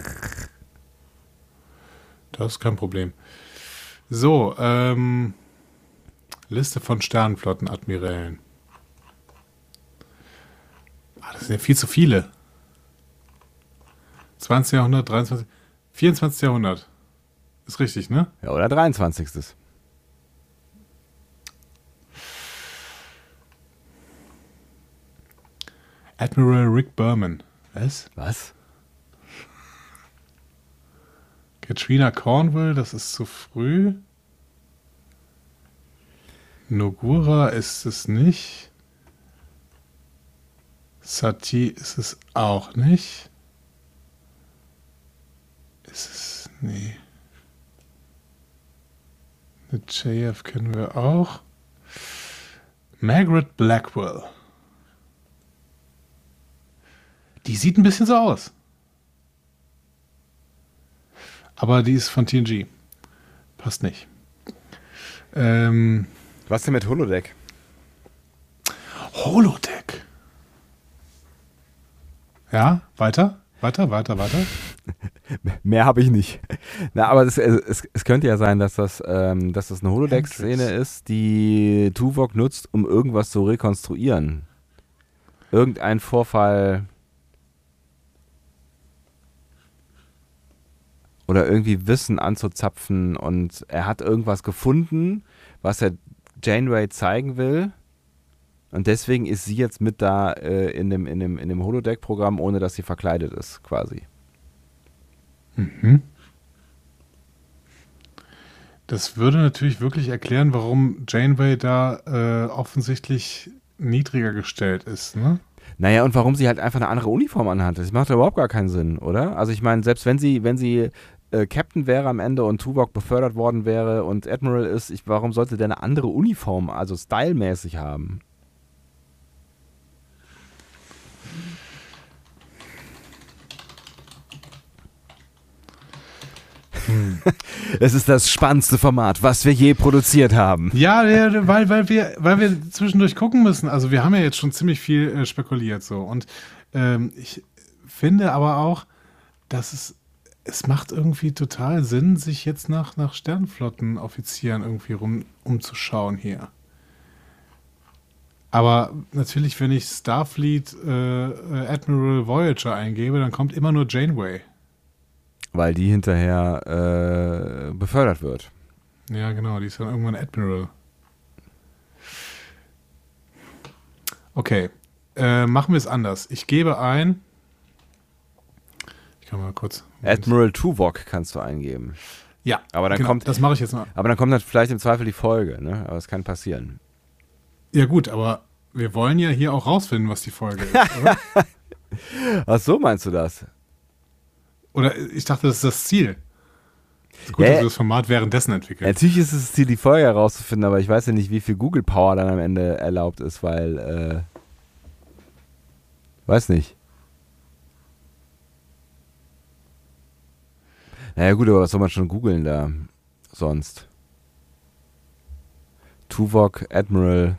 Speaker 2: Das ist kein Problem. So, ähm, Liste von Sternenflottenadmirälen. Ah, das sind ja viel zu viele. 20. Jahrhundert, 23. 24. Jahrhundert. Ist richtig, ne?
Speaker 1: Ja, oder 23.
Speaker 2: Admiral Rick Berman. Was?
Speaker 1: Was?
Speaker 2: Katrina Cornwall, das ist zu früh. Nogura ist es nicht. Sati ist es auch nicht. Ist es. Nee. Eine JF kennen wir auch. Margaret Blackwell. Die sieht ein bisschen so aus. Aber die ist von TNG. Passt nicht. Ähm,
Speaker 1: Was denn mit Holodeck?
Speaker 2: Holodeck. Ja, weiter, weiter, weiter, weiter.
Speaker 1: Mehr habe ich nicht. Na, aber es, es, es könnte ja sein, dass das, ähm, dass das eine Holodeck-Szene ist, die Tuvok nutzt, um irgendwas zu rekonstruieren. Irgendein Vorfall. Oder irgendwie Wissen anzuzapfen und er hat irgendwas gefunden, was er Janeway zeigen will. Und deswegen ist sie jetzt mit da äh, in dem, in dem, in dem Holodeck-Programm, ohne dass sie verkleidet ist, quasi.
Speaker 2: Mhm. Das würde natürlich wirklich erklären, warum Janeway da äh, offensichtlich niedriger gestellt ist, ne?
Speaker 1: Naja, und warum sie halt einfach eine andere Uniform anhat. Das macht ja überhaupt gar keinen Sinn, oder? Also ich meine, selbst wenn sie, wenn sie äh, Captain wäre am Ende und Tuvok befördert worden wäre und Admiral ist, ich, warum sollte der eine andere Uniform, also stylmäßig haben? Es ist das spannendste Format, was wir je produziert haben.
Speaker 2: Ja, ja, weil, weil, wir, weil wir zwischendurch gucken müssen. Also wir haben ja jetzt schon ziemlich viel äh, spekuliert so. Und ähm, ich finde aber auch, dass es, es macht irgendwie total Sinn, sich jetzt nach, nach Sternflottenoffizieren irgendwie rum umzuschauen hier. Aber natürlich, wenn ich Starfleet äh, äh, Admiral Voyager eingebe, dann kommt immer nur Janeway.
Speaker 1: Weil die hinterher äh, befördert wird.
Speaker 2: Ja, genau, die ist dann irgendwann Admiral. Okay, äh, machen wir es anders. Ich gebe ein. Kann mal kurz.
Speaker 1: Admiral Tuvok kannst du eingeben.
Speaker 2: Ja,
Speaker 1: Aber dann
Speaker 2: genau,
Speaker 1: kommt,
Speaker 2: das mache ich jetzt mal.
Speaker 1: aber dann kommt dann vielleicht im Zweifel die Folge, ne? Aber es kann passieren.
Speaker 2: Ja, gut, aber wir wollen ja hier auch rausfinden, was die Folge ist, oder?
Speaker 1: Ach so, meinst du das?
Speaker 2: Oder ich dachte, das ist das Ziel. Ist gut,
Speaker 1: Ja,
Speaker 2: dass
Speaker 1: ja.
Speaker 2: wir das Format währenddessen entwickeln.
Speaker 1: Natürlich ist es das Ziel, die Folge herauszufinden, aber ich weiß ja nicht, wie viel Google Power dann am Ende erlaubt ist, weil, äh, weiß nicht. Naja gut, aber was soll man schon googeln da sonst? Tuvok, Admiral,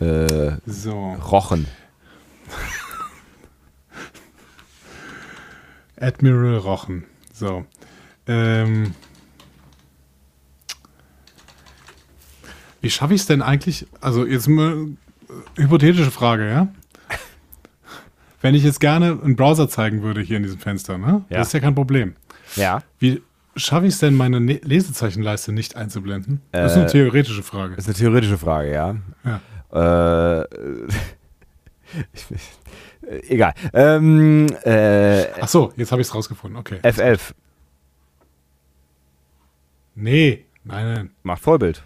Speaker 1: äh,
Speaker 2: So,
Speaker 1: Rochen.
Speaker 2: Admiral Rochen. So. Ähm, wie schaffe ich es denn eigentlich? Also, jetzt mal äh, hypothetische Frage, ja? Wenn ich jetzt gerne einen Browser zeigen würde hier in diesem Fenster, ne?
Speaker 1: Ja.
Speaker 2: Das ist ja kein Problem.
Speaker 1: Ja.
Speaker 2: Wie schaffe ich es denn, meine Ne- Lesezeichenleiste nicht einzublenden? Das ist eine
Speaker 1: Äh,
Speaker 2: theoretische Frage.
Speaker 1: Das ist eine theoretische Frage, ja.
Speaker 2: Ja.
Speaker 1: Äh, ich, äh, egal. Ähm, äh,
Speaker 2: Ach so, jetzt habe ich es rausgefunden. Okay.
Speaker 1: F11
Speaker 2: Nee, nein,
Speaker 1: macht Vollbild.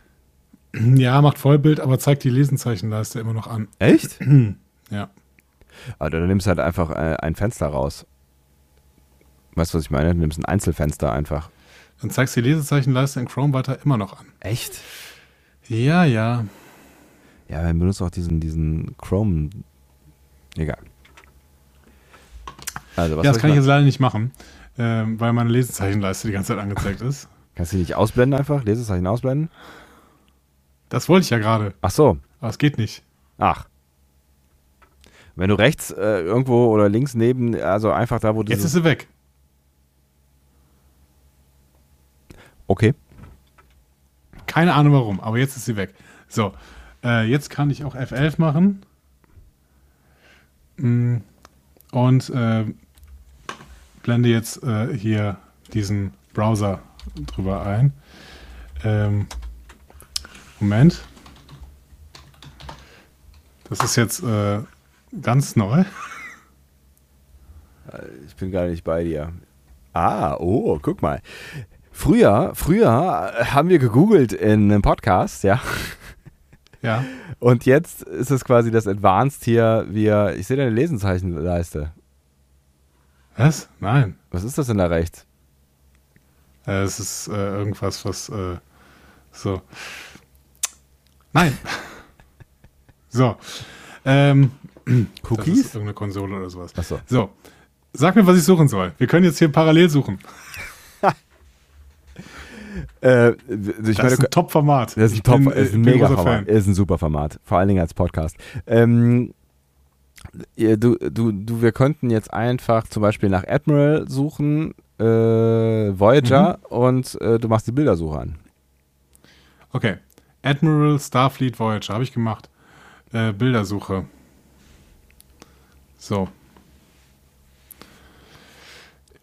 Speaker 2: nein. Ja, macht Vollbild, aber zeigt die Lesenzeichenleiste immer noch an.
Speaker 1: Echt?
Speaker 2: Ja.
Speaker 1: Aber dann nimmst du halt einfach äh, ein Fenster raus. Weißt du, was ich meine? Du nimmst ein Einzelfenster einfach.
Speaker 2: Dann zeigst du die Lesezeichenleiste in Chrome weiter immer noch an.
Speaker 1: Echt?
Speaker 2: Ja, ja.
Speaker 1: Ja, man benutzt auch diesen, diesen Chrome. Egal. Also, was
Speaker 2: ja, das kann ich jetzt leider nicht machen, ähm, weil meine Lesezeichenleiste die ganze Zeit angezeigt ist.
Speaker 1: Kannst du die nicht ausblenden einfach? Lesezeichen ausblenden?
Speaker 2: Das wollte ich ja gerade,
Speaker 1: Ach so.
Speaker 2: aber es geht nicht.
Speaker 1: Ach. Wenn du rechts äh, irgendwo oder links neben, also einfach da, wo du.
Speaker 2: Jetzt ist sie weg.
Speaker 1: Okay.
Speaker 2: Keine Ahnung warum, aber jetzt ist sie weg. So, äh, jetzt kann ich auch F11 machen. Mm, Und äh, blende jetzt äh, hier diesen Browser drüber ein. Ähm, Moment. Das ist jetzt äh, ganz neu.
Speaker 1: Ich bin gar nicht bei dir. Ah, oh, guck mal. Früher, früher haben wir gegoogelt in einem Podcast, ja.
Speaker 2: Ja.
Speaker 1: Und jetzt ist es quasi das Advanced hier. Wir, ich sehe deine Lesenzeichenleiste.
Speaker 2: Was? Nein.
Speaker 1: Was ist das denn da rechts?
Speaker 2: Äh, es ist äh, irgendwas, was äh, so. Nein. so. Ähm, Das ist
Speaker 1: Cookies?
Speaker 2: irgendeine Konsole oder sowas.
Speaker 1: Achso.
Speaker 2: So. Sag mir, was ich suchen soll. Wir können jetzt hier parallel suchen.
Speaker 1: Äh,
Speaker 2: Das
Speaker 1: meine,
Speaker 2: ist ein Top-Format.
Speaker 1: das ist ein Top,
Speaker 2: bin,
Speaker 1: ist ein mega Format,
Speaker 2: Fan.
Speaker 1: ist ein super Format, vor allen Dingen als Podcast. Ähm, du, du, du, wir könnten jetzt einfach zum Beispiel nach Admiral suchen, äh, Voyager
Speaker 2: Mhm.
Speaker 1: und äh, du machst die Bildersuche an.
Speaker 2: Okay. Admiral Starfleet Voyager habe ich gemacht. Äh, Bildersuche. So.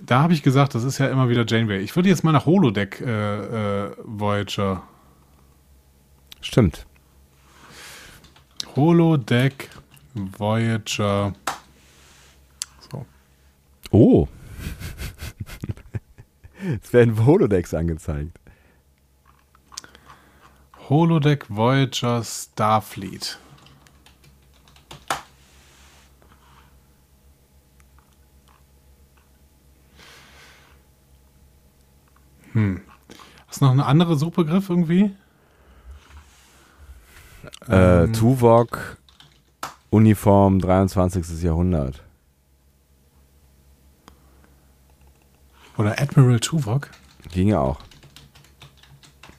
Speaker 2: Da habe ich gesagt, das ist ja immer wieder Janeway. Ich würde jetzt mal nach Holodeck äh, äh, Voyager.
Speaker 1: Stimmt.
Speaker 2: Holodeck Voyager. So.
Speaker 1: Oh. es werden Holodecks angezeigt.
Speaker 2: Holodeck Voyager Starfleet. Hm. Hast du noch einen anderen Suchbegriff irgendwie?
Speaker 1: Äh,
Speaker 2: Ähm.
Speaker 1: Tuvok, Uniform, 23. Jahrhundert.
Speaker 2: Oder Admiral Tuvok?
Speaker 1: Ginge auch.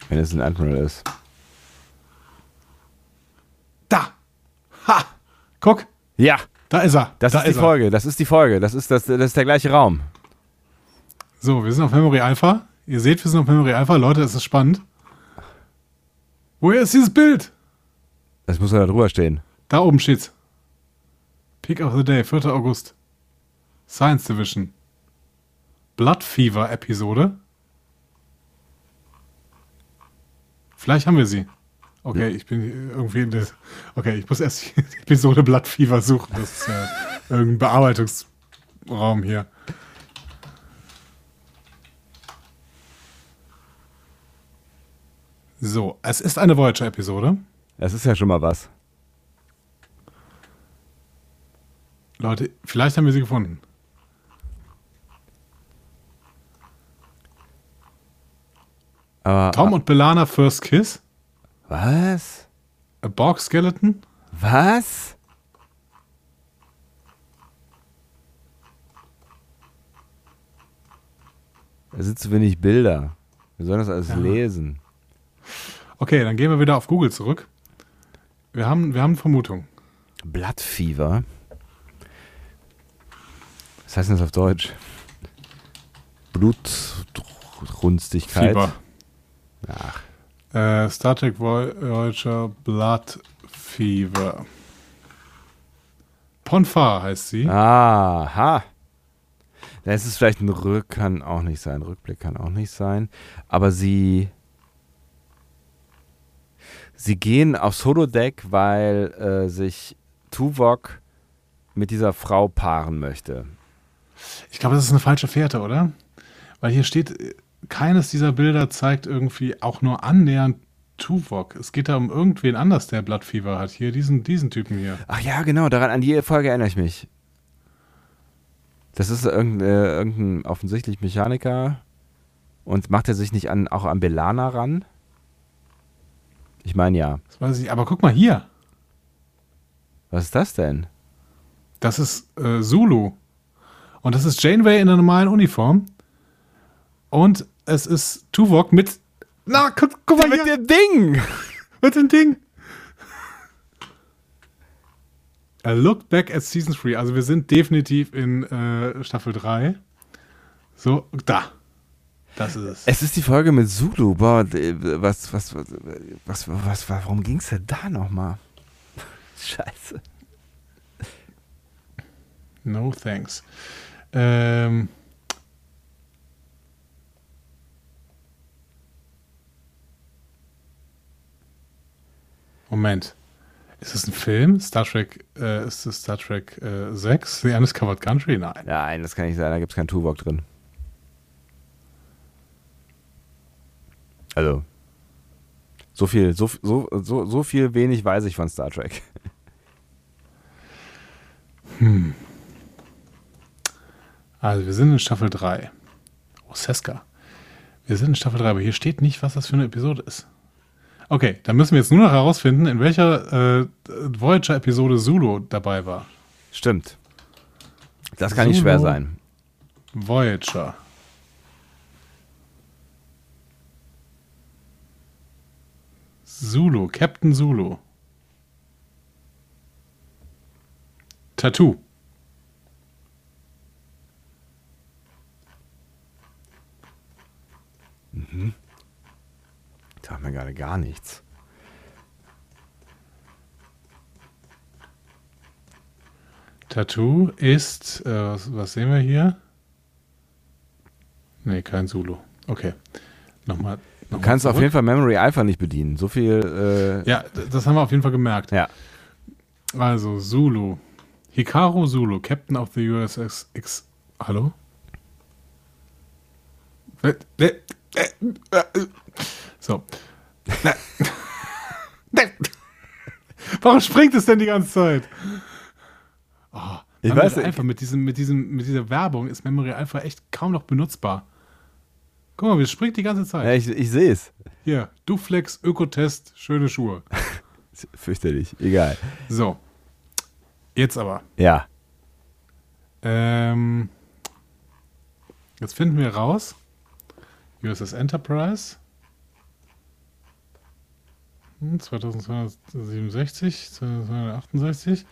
Speaker 1: Wenn es ein Admiral ist.
Speaker 2: Da! Ha! Guck,
Speaker 1: Ja,
Speaker 2: da ist er.
Speaker 1: das
Speaker 2: da
Speaker 1: ist die
Speaker 2: er.
Speaker 1: Folge. Das ist die Folge. Das ist, das, das ist der gleiche Raum.
Speaker 2: So, wir sind auf Memory Alpha. Ihr seht, wir sind auf Memory Alpha. Leute, es ist spannend. Woher ist dieses Bild?
Speaker 1: Das muss da drüber stehen.
Speaker 2: Da oben steht's. Peak of the Day, 4. August. Science Division. Blood Fever Episode. Vielleicht haben wir sie. Okay, ich bin irgendwie in der. Okay, ich muss erst die Episode Blood Fever suchen. Das ist ja irgendein Bearbeitungsraum hier. So, es ist eine Voyager-Episode.
Speaker 1: Das ist ja schon mal was.
Speaker 2: Leute, vielleicht haben wir sie gefunden.
Speaker 1: Aber.
Speaker 2: Tom und Belana First Kiss.
Speaker 1: was?
Speaker 2: A Borg Skeleton.
Speaker 1: Was? Da sind zu wenig Bilder. Wir sollen das alles
Speaker 2: Ja.
Speaker 1: lesen.
Speaker 2: Okay, dann gehen wir wieder auf Google zurück. Wir haben, wir haben eine Vermutung.
Speaker 1: Blattfieber. Was heißt denn das auf Deutsch? Blutrünstigkeit.
Speaker 2: Fieber.
Speaker 1: Ach,
Speaker 2: Äh, Star Trek Voyager Blood Fever. Ponfar heißt sie.
Speaker 1: Aha. Das ist vielleicht ein Rück, kann auch nicht sein. Rückblick kann auch nicht sein. Aber sie. Sie gehen aufs Holodeck, weil äh, sich Tuvok mit dieser Frau paaren möchte.
Speaker 2: Ich glaube, das ist eine falsche Fährte, oder? Weil hier steht, keines dieser Bilder zeigt irgendwie auch nur annähernd Tuvok. Es geht da um irgendwen anders, der Blood Fever hat. Hier, diesen, diesen Typen hier.
Speaker 1: Ach ja, genau, daran an die Folge erinnere ich mich. Das ist irgendein, äh, irgendein offensichtlich Mechaniker. Und macht er sich nicht an, auch an Belana ran? Ich meine ja.
Speaker 2: Das weiß ich. Aber guck mal hier.
Speaker 1: Was ist das denn?
Speaker 2: Das ist äh, Zulu. Und das ist Janeway in der normalen Uniform. Und es ist Tuvok mit. Na, guck, guck mal
Speaker 1: Mit
Speaker 2: hier.
Speaker 1: dem Ding!
Speaker 2: Mit dem Ding. A look back at Season 3. Also wir sind definitiv in äh, Staffel 3. So, da. Das ist es.
Speaker 1: Es ist die Folge mit Zulu. Boah, was, was, was, was, was, warum ging es denn da nochmal? Scheiße.
Speaker 2: No thanks. Ähm. Moment. Ist es ein Film? Star Trek, äh, ist es Star Trek äh, 6? The Undiscovered Country? Nein.
Speaker 1: Nein, das kann nicht sein, da gibt es keinen Tuvok drin. Also, so viel, so, so, so, so viel wenig weiß ich von Star Trek.
Speaker 2: Also wir sind in Staffel 3. Oh, Seska. Wir sind in Staffel 3, aber hier steht nicht, was das für eine Episode ist. Okay, dann müssen wir jetzt nur noch herausfinden, in welcher äh, Voyager-Episode Zulu dabei war.
Speaker 1: Stimmt. Das kann nicht schwer sein.
Speaker 2: Voyager. Zulu, Captain Zulu. Tattoo.
Speaker 1: Da haben wir gerade gar nichts.
Speaker 2: Tattoo ist, äh, was, was sehen wir hier? Nee, kein Zulu. Okay. Nochmal.
Speaker 1: Du kannst auf jeden Fall Memory Alpha nicht bedienen. So viel, äh,
Speaker 2: Ja, das haben wir auf jeden Fall gemerkt.
Speaker 1: ja.
Speaker 2: Also, Zulu. Hikaru Zulu, Captain of the USS X. Hallo? Äh, äh, äh, So. Warum springt es denn die ganze Zeit? Oh,
Speaker 1: Ich
Speaker 2: Memory
Speaker 1: weiß nicht.
Speaker 2: Alpha mit, diesem, mit, diesem, mit dieser Werbung ist Memory Alpha echt kaum noch benutzbar. Guck mal, es springt die ganze Zeit.
Speaker 1: ja ich, ich sehe es.
Speaker 2: Hier, Duflex, Ökotest, schöne Schuhe.
Speaker 1: Fürchterlich. Egal.
Speaker 2: So. Jetzt aber.
Speaker 1: Ja.
Speaker 2: Ähm, jetzt finden wir raus. USS Enterprise. Hm, 2267, 2268.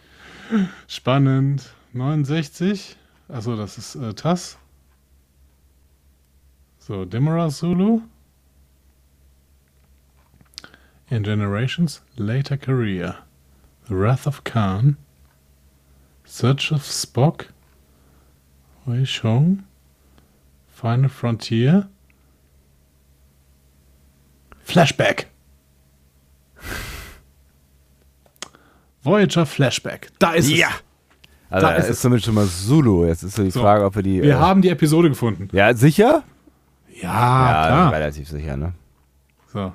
Speaker 2: Spannend. 69. Achso, das ist äh, TAS. So, Dimara Zulu. In Generations, Later Career. The Wrath of Khan. Search of Spock. Wei Shong. Final Frontier. Flashback. Voyager Flashback. Da ist
Speaker 1: Ja.
Speaker 2: es.
Speaker 1: Also,
Speaker 2: Da ist
Speaker 1: ist,
Speaker 2: es.
Speaker 1: zumindest schon mal Zulu. Jetzt ist so die
Speaker 2: So.
Speaker 1: Frage, ob wir die.
Speaker 2: Wir
Speaker 1: äh,
Speaker 2: haben die Episode gefunden.
Speaker 1: ja, sicher?
Speaker 2: Ja,
Speaker 1: ja,
Speaker 2: klar.
Speaker 1: relativ sicher, ne?
Speaker 2: So.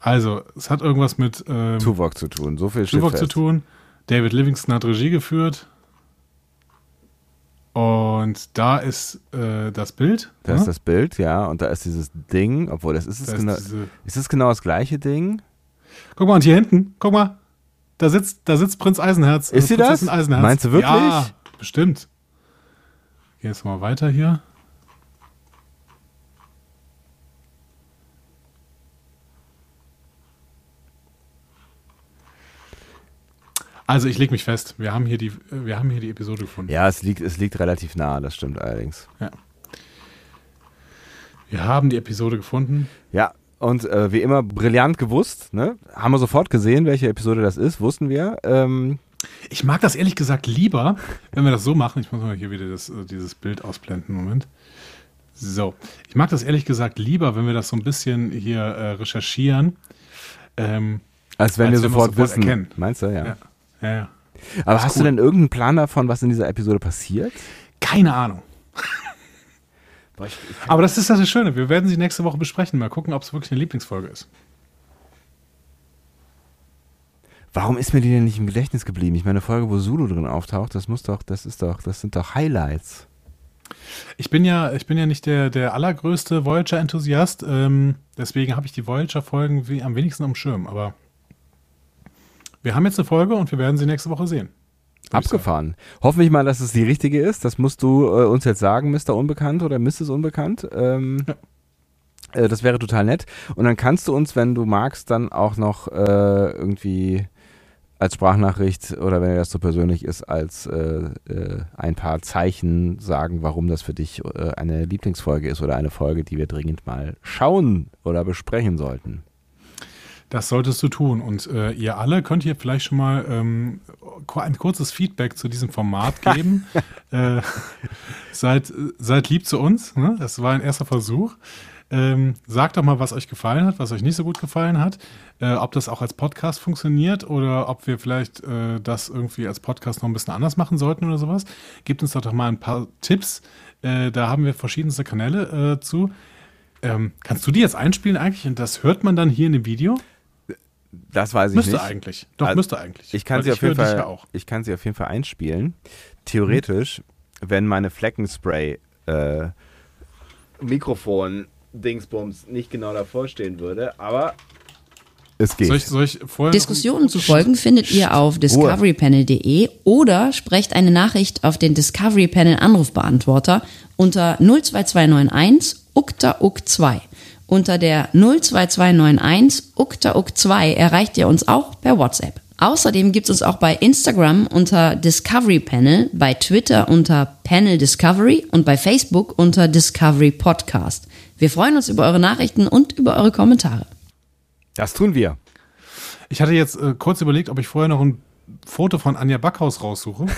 Speaker 2: Also, es hat irgendwas mit ähm,
Speaker 1: Tuvok zu tun. So viel
Speaker 2: Tuvok zu tun. David Livingston hat Regie geführt. Und da ist äh, das Bild.
Speaker 1: Da
Speaker 2: ne?
Speaker 1: ist das Bild, ja, und da ist dieses Ding, obwohl das ist es
Speaker 2: Da ist
Speaker 1: genau.
Speaker 2: diese-
Speaker 1: Ist es genau das gleiche Ding?
Speaker 2: Guck mal, und hier hinten, guck mal, da sitzt, da sitzt Prinz Eisenherz.
Speaker 1: Ist sie das?
Speaker 2: Eisenherz.
Speaker 1: Meinst du wirklich?
Speaker 2: Ja, bestimmt. Gehen jetzt mal weiter hier. Also ich lege mich fest, wir haben hier die, wir haben hier die Episode gefunden.
Speaker 1: Ja, es liegt, es liegt relativ nah, das stimmt allerdings.
Speaker 2: Wir haben die Episode gefunden.
Speaker 1: Ja, und äh, wie immer brillant gewusst, ne? Haben wir sofort gesehen, welche Episode das ist, wussten wir. Ähm,
Speaker 2: Ich mag das ehrlich gesagt lieber, wenn wir das so machen. Ich muss mal hier wieder das, äh, dieses Bild ausblenden. Moment. So. Ich mag das ehrlich gesagt lieber, wenn wir das so ein bisschen hier äh, recherchieren. Ähm,
Speaker 1: als wenn
Speaker 2: Als
Speaker 1: wir sofort,
Speaker 2: sofort
Speaker 1: wissen.
Speaker 2: erkennen.
Speaker 1: Meinst du, ja.
Speaker 2: Ja. Ja, ja.
Speaker 1: Aber hast du
Speaker 2: cool.
Speaker 1: denn irgendeinen Plan davon, was in dieser Episode passiert?
Speaker 2: Keine Ahnung. Aber das ist das Schöne. Wir werden sie nächste Woche besprechen. Mal gucken, ob es wirklich eine Lieblingsfolge ist.
Speaker 1: Warum ist mir die denn nicht im Gedächtnis geblieben? Ich meine, eine Folge, wo Zulu drin auftaucht, das muss doch, das ist doch, das sind doch Highlights.
Speaker 2: Ich bin ja, ich bin ja nicht der, der allergrößte Voyager-Enthusiast. Ähm, deswegen habe ich die Voyager-Folgen am wenigsten am Schirm. Aber wir haben jetzt eine Folge und wir werden sie nächste Woche sehen.
Speaker 1: Abgefahren. Hoffentlich mal, dass es die richtige ist. Das musst du äh, uns jetzt sagen, Mr. Unbekannt oder Mrs. Unbekannt. Ähm,
Speaker 2: Ja.
Speaker 1: äh, das wäre total nett. Und dann kannst du uns, wenn du magst, dann auch noch äh, irgendwie als Sprachnachricht oder wenn dir das so persönlich ist, als äh, äh, ein paar Zeichen sagen, warum das für dich äh, eine Lieblingsfolge ist oder eine Folge, die wir dringend mal schauen oder besprechen sollten.
Speaker 2: Das solltest du tun. Und äh, ihr alle könnt hier vielleicht schon mal ähm, ein kurzes Feedback zu diesem Format geben. äh, seid, seid lieb zu uns. Ne? Das war ein erster Versuch. Ähm, sagt doch mal, was euch gefallen hat, was euch nicht so gut gefallen hat. Äh, ob das auch als Podcast funktioniert oder ob wir vielleicht äh, das irgendwie als Podcast noch ein bisschen anders machen sollten oder sowas. Gebt uns doch, doch mal ein paar Tipps. Äh, da haben wir verschiedenste Kanäle äh, zu. Ähm, kannst du die jetzt einspielen eigentlich und das hört man dann hier in dem Video?
Speaker 1: Das weiß ich
Speaker 2: müsste
Speaker 1: nicht.
Speaker 2: eigentlich. Doch,
Speaker 1: Also,
Speaker 2: müsste eigentlich.
Speaker 1: Ich kann
Speaker 2: Weil
Speaker 1: sie auf jeden Fall.
Speaker 2: Ja auch.
Speaker 1: Ich kann sie auf jeden Fall einspielen. Theoretisch, wenn meine Fleckenspray äh, Mikrofon Dingsbums nicht genau davor stehen würde, aber es geht.
Speaker 2: Soll ich, soll ich
Speaker 3: Diskussionen zu folgen findet ihr auf discoverypanel.de oder sprecht eine Nachricht auf den Discovery Panel Anrufbeantworter unter 02291 ukta uk 2. Unter der 02291 ukta uk 2 erreicht ihr uns auch per WhatsApp. Außerdem gibt es uns auch bei Instagram unter Discovery Panel, bei Twitter unter Panel Discovery und bei Facebook unter Discovery Podcast. Wir freuen uns über eure Nachrichten und über eure Kommentare.
Speaker 1: das tun wir.
Speaker 2: Ich hatte jetzt äh, kurz überlegt, ob ich vorher noch ein Foto von Anja Backhaus raussuche.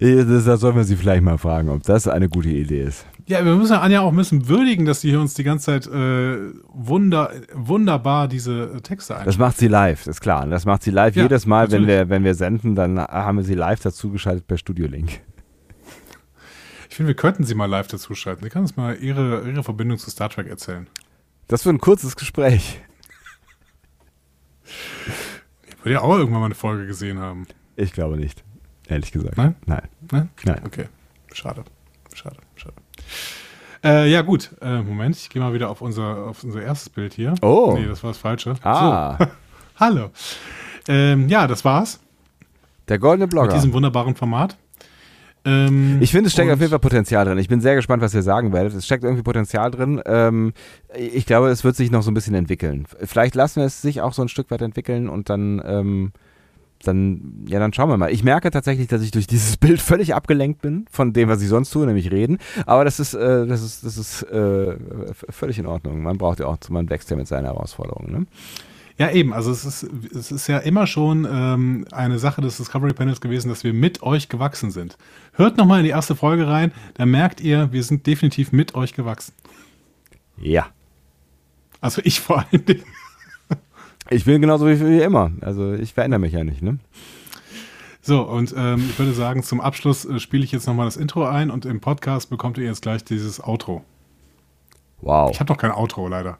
Speaker 1: Das, das sollen wir sie vielleicht mal fragen, ob das eine gute Idee ist.
Speaker 2: Ja, wir müssen Anja auch ein bisschen würdigen, dass sie hier uns die ganze Zeit äh, wunder, wunderbar diese äh, Texte ein.
Speaker 1: Das macht sie live, ist klar. Das macht sie live
Speaker 2: Ja,
Speaker 1: jedes Mal, wenn wir, wenn wir senden, dann haben wir sie live dazugeschaltet per Studio-Link.
Speaker 2: Ich finde, wir könnten sie mal live dazuschalten. Sie kann uns mal ihre, ihre Verbindung zu Star Trek erzählen.
Speaker 1: Das wird ein kurzes Gespräch.
Speaker 2: Ich würde ja auch irgendwann mal eine Folge gesehen haben.
Speaker 1: Ich glaube nicht, ehrlich gesagt.
Speaker 2: Nein?
Speaker 1: Nein.
Speaker 2: Ne?
Speaker 1: Nein.
Speaker 2: Okay. Schade. Schade. Äh, ja, gut. Äh, Moment, ich gehe mal wieder auf unser, auf unser erstes Bild hier.
Speaker 1: Oh.
Speaker 2: Nee, das war das Falsche.
Speaker 1: Ah,
Speaker 2: So. Hallo. Ähm, ja, das war's
Speaker 1: der goldene
Speaker 2: mit
Speaker 1: Blogger.
Speaker 2: diesem wunderbaren Format. Ähm,
Speaker 1: Ich finde, es steckt auf jeden Fall Potenzial drin. Ich bin sehr gespannt, was ihr sagen werdet. Es steckt irgendwie Potenzial drin. Ähm, ich glaube, es wird sich noch so ein bisschen entwickeln. Vielleicht lassen wir es sich auch so ein Stück weit entwickeln und dann, ähm, dann, ja, dann schauen wir mal. Ich merke tatsächlich, dass ich durch dieses Bild völlig abgelenkt bin von dem, was ich sonst tue, nämlich reden. Aber das ist, äh, das ist, das ist äh, völlig in Ordnung. Man braucht ja auch, man wächst ja mit seinen Herausforderungen. Ne?
Speaker 2: Ja, eben. Also es ist, es ist ja immer schon ähm, eine Sache des Discovery Panels gewesen, dass wir mit euch gewachsen sind. Hört nochmal in die erste Folge rein, da merkt ihr, wir sind definitiv mit euch gewachsen.
Speaker 1: Ja.
Speaker 2: Also ich vor allen Dingen.
Speaker 1: Ich bin genauso wie, wie immer. Also ich verändere mich ja nicht. Ne?
Speaker 2: So, und ähm, ich würde sagen, zum Abschluss äh, spiele ich jetzt nochmal das Intro ein und im Podcast bekommt ihr jetzt gleich dieses Outro.
Speaker 1: Wow.
Speaker 2: Ich habe doch kein Outro, leider.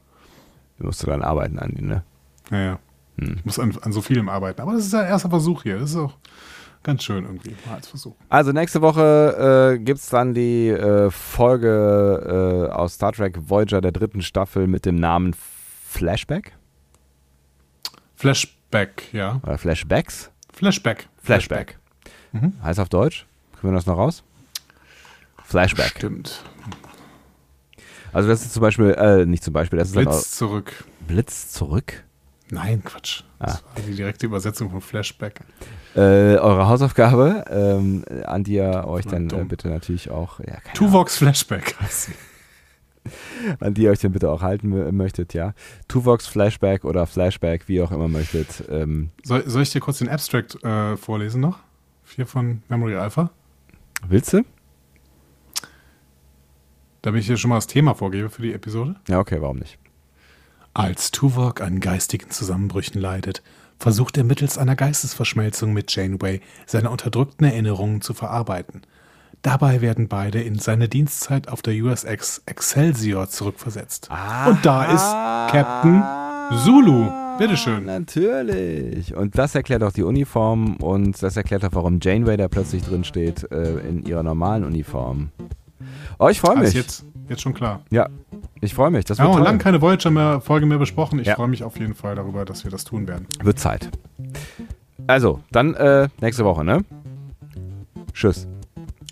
Speaker 1: Du musst dran arbeiten, Andi, ne?
Speaker 2: Naja.
Speaker 1: Hm.
Speaker 2: Ich muss an, an so vielem arbeiten. Aber das ist ein erster Versuch hier. Das ist auch ganz schön irgendwie, mal als Versuch.
Speaker 1: Also nächste Woche äh, gibt es dann die äh, Folge äh, aus Star Trek Voyager der dritten Staffel mit dem Namen Flashback
Speaker 2: Flashback, ja.
Speaker 1: oder Flashbacks?
Speaker 2: Flashback.
Speaker 1: Flashback.
Speaker 2: Mhm.
Speaker 1: Heißt auf Deutsch? Kriegen wir das noch raus? Flashback.
Speaker 2: Stimmt.
Speaker 1: Also das ist zum Beispiel, äh, nicht zum Beispiel, das ist
Speaker 2: Blitz
Speaker 1: auch
Speaker 2: zurück.
Speaker 1: Blitz zurück.
Speaker 2: Nein, Quatsch. Das war die direkte Übersetzung von Flashback.
Speaker 1: Äh, eure Hausaufgabe, ähm, an die ihr euch dann äh, bitte natürlich auch, ja,
Speaker 2: Tuvox Flashback.
Speaker 1: an die ihr euch dann bitte auch halten mö- möchtet, ja. Tuvox, Flashback oder Flashback, wie auch immer möchtet. Ähm,
Speaker 2: Soll, soll ich dir kurz den Abstract äh, vorlesen noch? Hier von Memory Alpha.
Speaker 1: willst du?
Speaker 2: Damit ich dir schon mal das Thema vorgebe für die Episode.
Speaker 1: Ja, okay, warum nicht?
Speaker 2: Als Tuvok an geistigen Zusammenbrüchen leidet, versucht er mittels einer Geistesverschmelzung mit Janeway seine unterdrückten Erinnerungen zu verarbeiten. Dabei werden beide in seine Dienstzeit auf der USX Excelsior zurückversetzt. Und da ist Captain Zulu. Bitteschön.
Speaker 1: Natürlich. Und das erklärt auch die Uniform und das erklärt auch, warum Janeway da plötzlich drin steht äh, in ihrer normalen Uniform. Oh, ich freue mich.
Speaker 2: Also jetzt, jetzt schon klar.
Speaker 1: Ja, ich freue mich. Das wird,
Speaker 2: haben auch lange keine Voyager-Folge mehr besprochen. Ich
Speaker 1: Ja.
Speaker 2: freue mich auf jeden Fall darüber, dass wir das tun werden.
Speaker 1: wird Zeit. Also, dann äh, nächste Woche, ne? Tschüss.